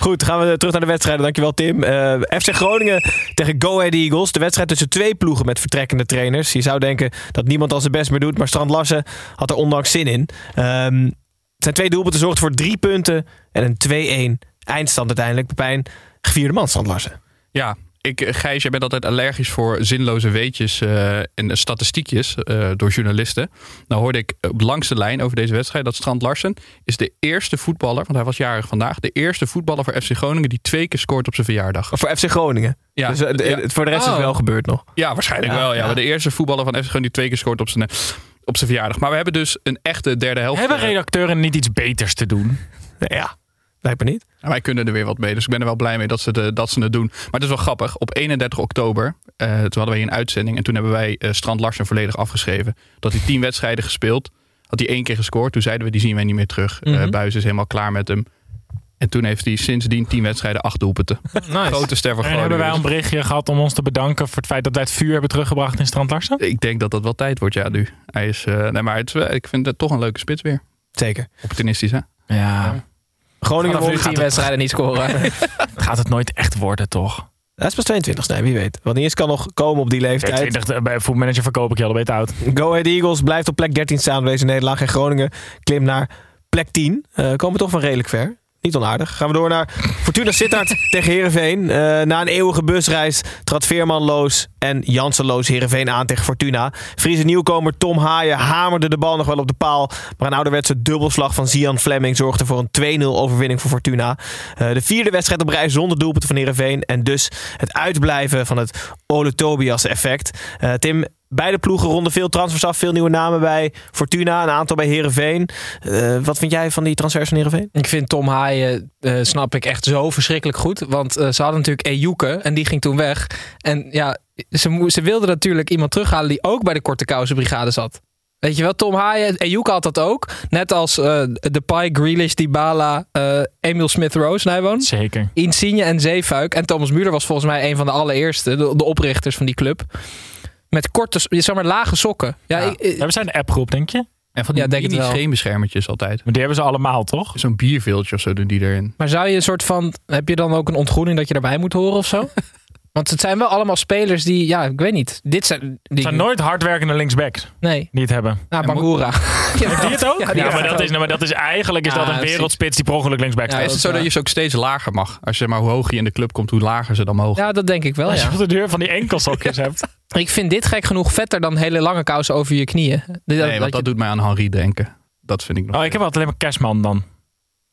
Goed, gaan we terug naar de wedstrijden. Dankjewel, Tim. Eh, FC Groningen tegen Go Ahead Eagles. De wedstrijd tussen twee ploegen met vertrekkende trainers. Je zou denken dat niemand al zijn best meer doet. Maar Strand Larsen had er ondanks zin in. Ehm, zijn twee doelpunten zorgden voor drie punten en een 2-1 eindstand uiteindelijk. Pepijn, gevierde man, Strand Larsen. Ja, ik, eh, Gijs, jij bent altijd allergisch voor zinloze weetjes eh, en statistiekjes eh, door journalisten. Nou hoorde ik op langste lijn over deze wedstrijd dat Strand Larsen is de eerste voetballer, want hij was jarig vandaag, de eerste voetballer voor FC Groningen die twee keer scoort op zijn verjaardag. Voor FC Groningen. Ja, Dus, de- ja. het- voor de rest is het Oh. wel gebeurd nog. Ja, waarschijnlijk Ja, wel. Ja. ja. Maar de eerste voetballer van FC Groningen die twee keer scoort op zijn, op zijn verjaardag. Maar we hebben dus een echte derde helft. Hebben redacteuren niet iets beters te doen? Ja, lijkt me niet. En wij kunnen er weer wat mee, dus ik ben er wel blij mee dat ze, de, dat ze het doen. Maar het is wel grappig. Op 31 oktober, eh, toen hadden wij een uitzending. En toen hebben wij eh, Strand Larsen volledig afgeschreven. Dat hij tien wedstrijden gespeeld. Had hij één keer gescoord. Toen zeiden we, die zien wij niet meer terug. Mhm. Buis is helemaal klaar met hem. En toen heeft hij sindsdien tien wedstrijden, acht doelpunten. Nice. Grote ster van En hebben wij dus een berichtje gehad om ons te bedanken voor het feit dat wij het vuur hebben teruggebracht in Strand Larsen? Ik denk dat dat wel tijd wordt, ja, nu. Hij is, nee, maar het, ik vind het toch een leuke spits weer. Zeker. Opportunistisch, hè? Ja. Groningen won- tien wedstrijden niet scoren. Gaat het nooit echt worden, toch? Hij is pas 22, nee, wie weet. Want niet eens kan nog komen op die leeftijd. 20, bij voetmanager verkoop ik je al, het oud. Go Ahead Eagles blijft op plek 13 staan door deze nederlaag. En Groningen klimt naar plek 10. Eh komen toch van redelijk ver. Niet onaardig. Gaan we door naar Fortuna Sittard tegen Heerenveen. Eh, na een eeuwige busreis trad Veerman Loos en Jansen Loos Heerenveen aan tegen Fortuna. Friese nieuwkomer Tom Haaien hamerde de bal nog wel op de paal. Maar een ouderwetse dubbelslag van Zian Fleming zorgde voor een 2-0 overwinning voor Fortuna. Eh, de vierde wedstrijd op rij zonder doelpunten van Heerenveen. En dus het uitblijven van het Ole Tobias effect. Eh, Tim, Beide ploegen ronden veel transfers af. Veel nieuwe namen bij Fortuna. Een aantal bij Herenveen. wat vind jij van die transfers van Herenveen? Ik vind Tom Haaien, eh, snap ik, echt zo verschrikkelijk goed. Want eh, ze hadden natuurlijk Ejuke en die ging toen weg. En ja, ze, ze wilden natuurlijk iemand terughalen die ook bij de Korte Kousenbrigade zat. Weet je wel, Tom Haaien, Ejuke had dat ook. Net als eh Depay, Grealish, Dybala, eh Emil Smith-Rowe, Nijwoon. Zeker. Insigne en Zeefuik. En Thomas Müller was volgens mij een van de allereerste, de, de oprichters van die club. Met korte, zeg maar, lage sokken. Ja, ik- ik- we zijn een appgroep, denk je? En van die, Ja, denk het die wel. scheenbeschermertjes altijd. Maar die hebben ze allemaal, toch? Zo'n bierveeltje of zo doen die erin. Maar zou je een soort van. Heb je dan ook een ontgroening dat je erbij moet horen of zo? Want het zijn wel allemaal spelers die. Ja, ik weet niet. Dit zijn. Die, Het zijn nooit hardwerkende linksbacks Nee. die het hebben. Nou, Bangura. Heeft die het ook? Ja, Ja, maar, dat ook. is, nou, maar dat is eigenlijk is Ja, dat een wereldspits die per ongeluk linksback Ja, staat. is het zo dat je ze ook steeds lager mag? Als je maar hoe hoger je in de club komt, hoe lager ze dan mogen. Ja, dat denk ik wel. Als je Ja. op de deur van die enkelsokjes hebt. Ik vind dit gek genoeg vetter dan hele lange kousen over je knieën. Nee, want je- dat doet mij aan Henri denken. Dat vind ik nog. Oh, ik heb altijd alleen maar Cashman dan.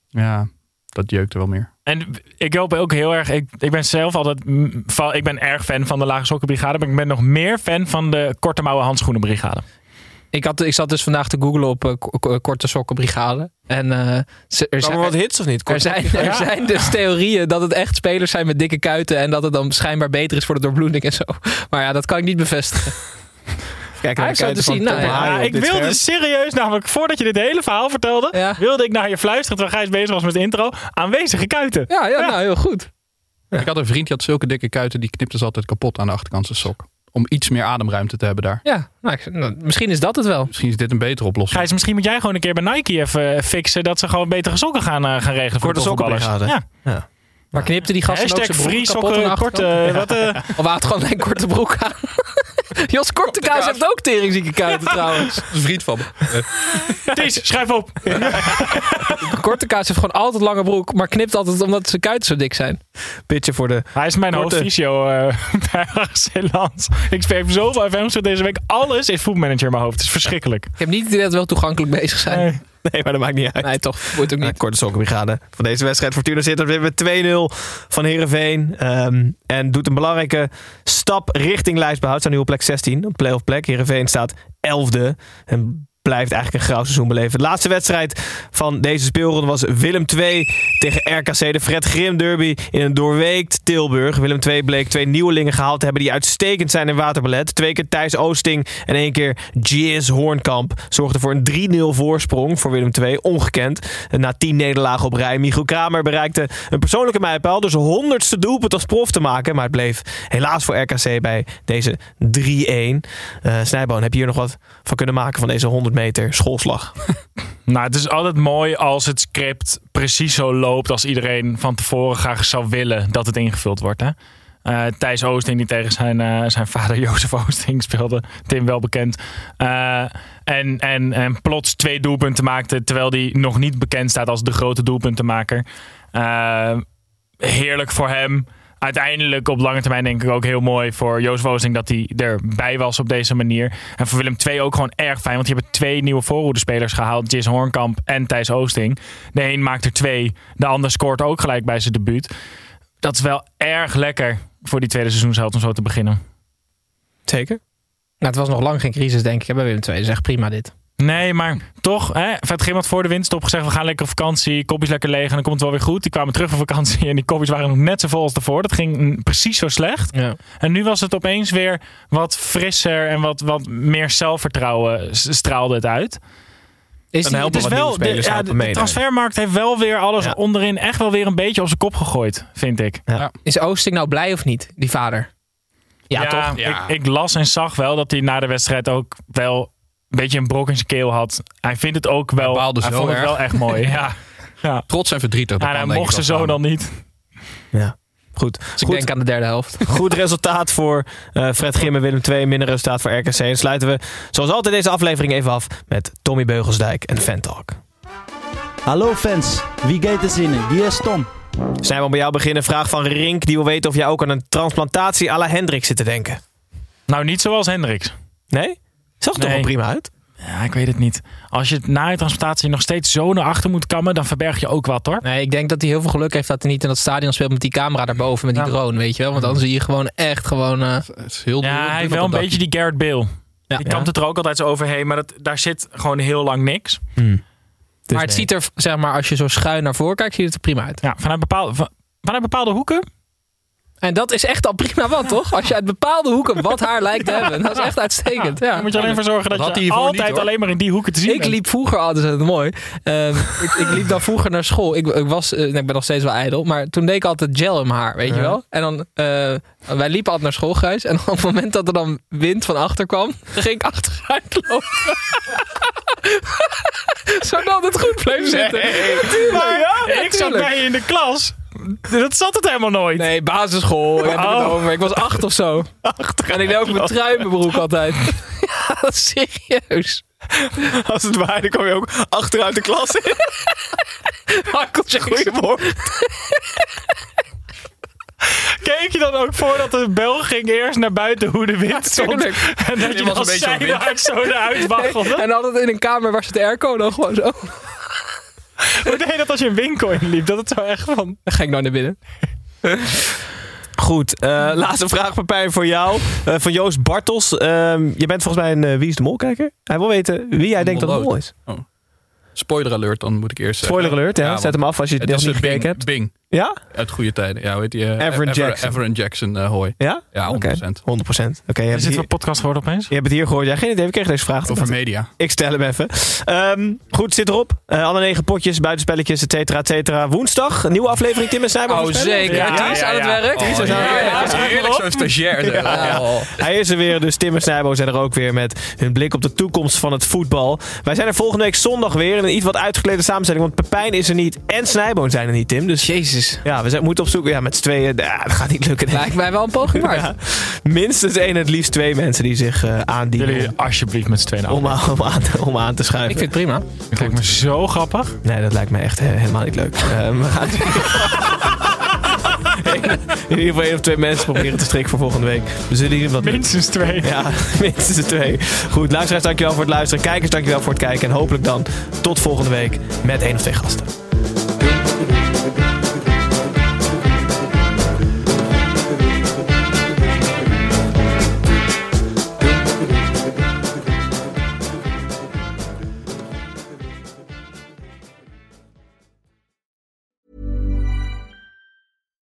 Ja, dat jeukt er wel meer. En ik hoop ook heel erg. Ik, ik ben zelf altijd. Ik ben erg fan van de Lage Sokkenbrigade. Maar ik ben nog meer fan van de Korte Mouwen Handschoenenbrigade. Ik, had, ik zat dus vandaag te googlen op k- korte sokkenbrigade. En eh, ze- er er wat hits of niet? Er zijn, er Ja. zijn dus theorieën dat het echt spelers zijn met dikke kuiten. En dat het dan schijnbaar beter is voor de doorbloeding en zo. Maar ja, dat kan ik niet bevestigen. Kijk, Hij heeft zo te zien. Nou, ja. Ja, ik wilde serieus, namelijk voordat je dit hele verhaal vertelde, wilde ik naar je fluisteren terwijl Gijs bezig was met de intro. Aanwezige kuiten. Ja, ja, nou heel goed. Ik had een vriend die had zulke dikke kuiten, die knipte ze altijd kapot aan de achterkant zijn sok. Om iets meer ademruimte te hebben daar. Ja, nou, ik- nou, misschien is dat het wel. Misschien is dit een betere oplossing. Gijs, misschien moet jij gewoon een keer bij Nike even eh, fixen dat ze gewoon betere sokken gaan, eh, gaan regelen voor de voetballers. sokkenbrigade. Ja. Maar knipte die gasten ook Hashtag zijn broek free sokken, korte, wat, eh, Of had gewoon een korte broek aan. Jos Kortekaas heeft ook teringzieke kuiten trouwens. Dat is een vriend van me. Ties, schrijf op. Kortekaas heeft gewoon altijd lange broek, maar knipt altijd omdat zijn kuiten zo dik zijn. Pitje voor de... Hij is mijn Korte- hoofdfysio eh bij RC Land. Ik speel zoveel FM's deze week. Alles is voetmanager in mijn hoofd. Het is verschrikkelijk. Ik heb niet het idee dat we wel toegankelijk bezig zijn. Nee. Nee, maar dat maakt niet uit. Nee, toch. Moet ook niet. korte sokkenbrigade van deze wedstrijd. Fortuna zit er weer met 2-0 van Heerenveen. Ehm, en doet een belangrijke stap richting lijstbehoud. Staan nu op plek 16, op playoff plek. Heerenveen staat 11e. En blijft eigenlijk een grauw seizoen beleven. De laatste wedstrijd van deze speelronde was Willem 2 tegen RKC. De Fred Grim derby in een doorweekt Tilburg. Willem 2 bleek twee nieuwelingen gehaald te hebben die uitstekend zijn in waterballet. Twee keer Thijs Oosting en één keer Jizz Hoornkamp. Zorgde voor een 3-0 voorsprong voor Willem 2. Ongekend. Na 10 nederlagen op rij. Michiel Kramer bereikte een persoonlijke mijlpaal. Dus honderdste doelpunt als prof te maken. Maar het bleef helaas voor RKC bij deze 3-1. Eh Snijboon, heb je hier nog wat van kunnen maken van deze 100 meter schoolslag? Nou, het is altijd mooi als het script precies zo loopt als iedereen van tevoren graag zou willen dat het ingevuld wordt. Hè? Eh, Thijs Oosting die tegen zijn, eh, zijn vader Jozef Oosting speelde. Tim wel bekend. Eh, en, en, en plots twee doelpunten maakte terwijl hij nog niet bekend staat als de grote doelpuntenmaker. Heerlijk voor hem. Uiteindelijk op lange termijn denk ik ook heel mooi voor Jozef Oosting dat hij erbij was op deze manier. En voor Willem II ook gewoon erg fijn. Want je hebt twee nieuwe voorhoedespelers gehaald. Jis Hoornkamp en Thijs Oosting. De een maakt er twee. De ander scoort ook gelijk bij zijn debuut. Dat is wel erg lekker voor die tweede seizoenshelft om zo te beginnen. Zeker. Nou, het was nog lang geen crisis, denk ik, bij Willem II. Dat is echt prima dit. Nee, maar toch, hè, Vet Grim had voor de winterstop gezegd... we gaan lekker op vakantie, kopjes lekker leeg en dan komt het wel weer goed. Die kwamen terug van vakantie en die kopjes waren nog net zo vol als daarvoor. Dat ging precies zo slecht. Ja. En nu was het opeens weer wat frisser en wat, wat meer zelfvertrouwen straalde het uit. Is Dan die, helpen Het is wat wel, de, ja, de, transfermarkt heeft wel weer alles Ja. onderin echt wel weer een beetje op zijn kop gegooid, vind ik. is Oosting nou blij of niet, die vader? Ja, toch? Ik, ik las en zag wel dat hij na de wedstrijd ook wel een beetje een brok in zijn keel had. Hij vindt het ook wel, Hij hij zo vond het wel echt mooi. ja. Ja. Trots en verdrietig. dat En hij mocht zoon samen. dan niet. Ja, goed. Dus ik goed. denk aan de derde helft. Goed resultaat voor eh, Fred Grim en Willem II. Minder resultaat voor RKC. En sluiten we zoals altijd deze aflevering even af met Tommy Beugelsdijk en Fan Talk. Hallo fans, wie gaat er zinnen? Hier is Tom. Zijn we bij jou beginnen? Vraag van Rink. Die wil weten of jij ook aan een transplantatie à la Hendrik zit te denken. Nou, niet zoals Hendricks. Nee? Zag er toch wel prima uit? Ja, ik weet het niet. Als je het na je transplantatie nog steeds zo naar achter moet kammen, dan verberg je ook wat hoor. Nee, ik denk dat hij heel veel geluk heeft dat hij niet in dat stadion speelt met die camera daarboven, met die Ja. drone, weet je wel. Want dan zie je gewoon echt gewoon... eh, Het is heel Ja, hij heeft wel een beetje die Garrett Bale. Ja. Die kampt het er ook altijd zo overheen, maar dat, daar zit gewoon heel lang niks. Dus maar het ziet er, zeg maar, als je zo schuin naar voren kijkt, ziet het er prima uit. Ja, vanuit bepaalde, van- vanuit bepaalde hoeken. En dat is echt al prima wat, toch? Als je uit bepaalde hoeken wat haar lijkt te hebben. Dat is echt uitstekend. Ja. Moet je alleen voor zorgen Dat je altijd niet, alleen maar in die hoeken te zien Ik bent. liep vroeger altijd, dat is mooi. Ehm, ik, ik liep dan vroeger naar school. Ik, ik, was, eh, ik ben nog steeds wel ijdel, maar toen deed ik altijd gel in mijn haar, weet je wel? En dan, eh, wij liepen altijd naar school, Gijs. En op het moment dat er dan wind van achter kwam, ging ik achteruit lopen. Zodat het goed bleef zitten. Maar Ja, ik zat bij je in de klas. Dat zat het helemaal nooit. Nee, basisschool. Ik, heb het Oh. over. ik was acht of zo. En ik deed ook mijn trui in mijn broek altijd. ja, serieus. Als het dan kwam je ook achteruit de klas in. Jackson. Goedemorgen. Keek je dan ook voordat de bel ging eerst naar buiten hoe de wind stond? En dat Dit je was een beetje zo eruit waggelde? En altijd in een kamer waar ze de airco dan gewoon zo. Hoe deed je dat als je een winkel inliep? Dat het zo echt van... Dan ga ik nou naar binnen. Goed, eh, laatste vraag Pepijn voor jou. Eh, van Joost Bartels. Ehm, je bent volgens mij een eh, Wie is de Mol kijker? Hij wil weten wie jij denkt dat de mol is. Oh. Spoiler alert, dan moet ik eerst zeggen. Spoiler alert, ja. Zet hem af als je het nog niet gekeken hebt. Bing. Ja? Uit goede tijden. Ja, weet je. eh, Everett Ever- Jackson. Everett Jackson, eh, hoi. Ja? Ja, 100%. Oké, 100%. Oké, je hebt Is dit een podcast geworden opeens? Je hebt het hier gehoord. Ja, geen idee. We kregen deze vraag. Over media. Ik stel hem even. Ehm, goed, zit erop. Eh, alle negen potjes, buitenspelletjes, et cetera, et cetera. Woensdag, een nieuwe aflevering Tim en Snijboom. Oh, zeker. Ja, ja, aan het ja. werk. Ties is aan het werk. Ja, heerlijk zo'n stagiair. Oh. Hij is er weer, dus Tim en Snijbo zijn er ook weer met hun blik op de toekomst van het voetbal. Wij zijn er volgende week zondag weer in een iets wat uitgeklede samenstelling. Want Pepijn is er niet en Snijbo zijn er niet, Tim. Dus Jezus. Ja, we zijn, moeten op zoek. Ja, met z'n tweeën. Ja, dat gaat niet lukken. denk. Lijkt mij wel een poging waard. Ja, minstens één, het liefst twee mensen die zich eh aandienen. Jullie alsjeblieft met z'n tweeën Om, aan- om, aan, te- om aan te schuiven. Ik vind het prima. Het lijkt me zo grappig. Nee, dat lijkt me echt he- helemaal niet leuk. Eh, we gaan in ieder geval één of twee mensen proberen te strikken voor volgende week. We zullen hier wat Minstens twee. Ja, minstens twee. Goed, luisteraars, dankjewel voor het luisteren. Kijkers, dankjewel voor het kijken. En hopelijk dan tot volgende week met één of twee gasten.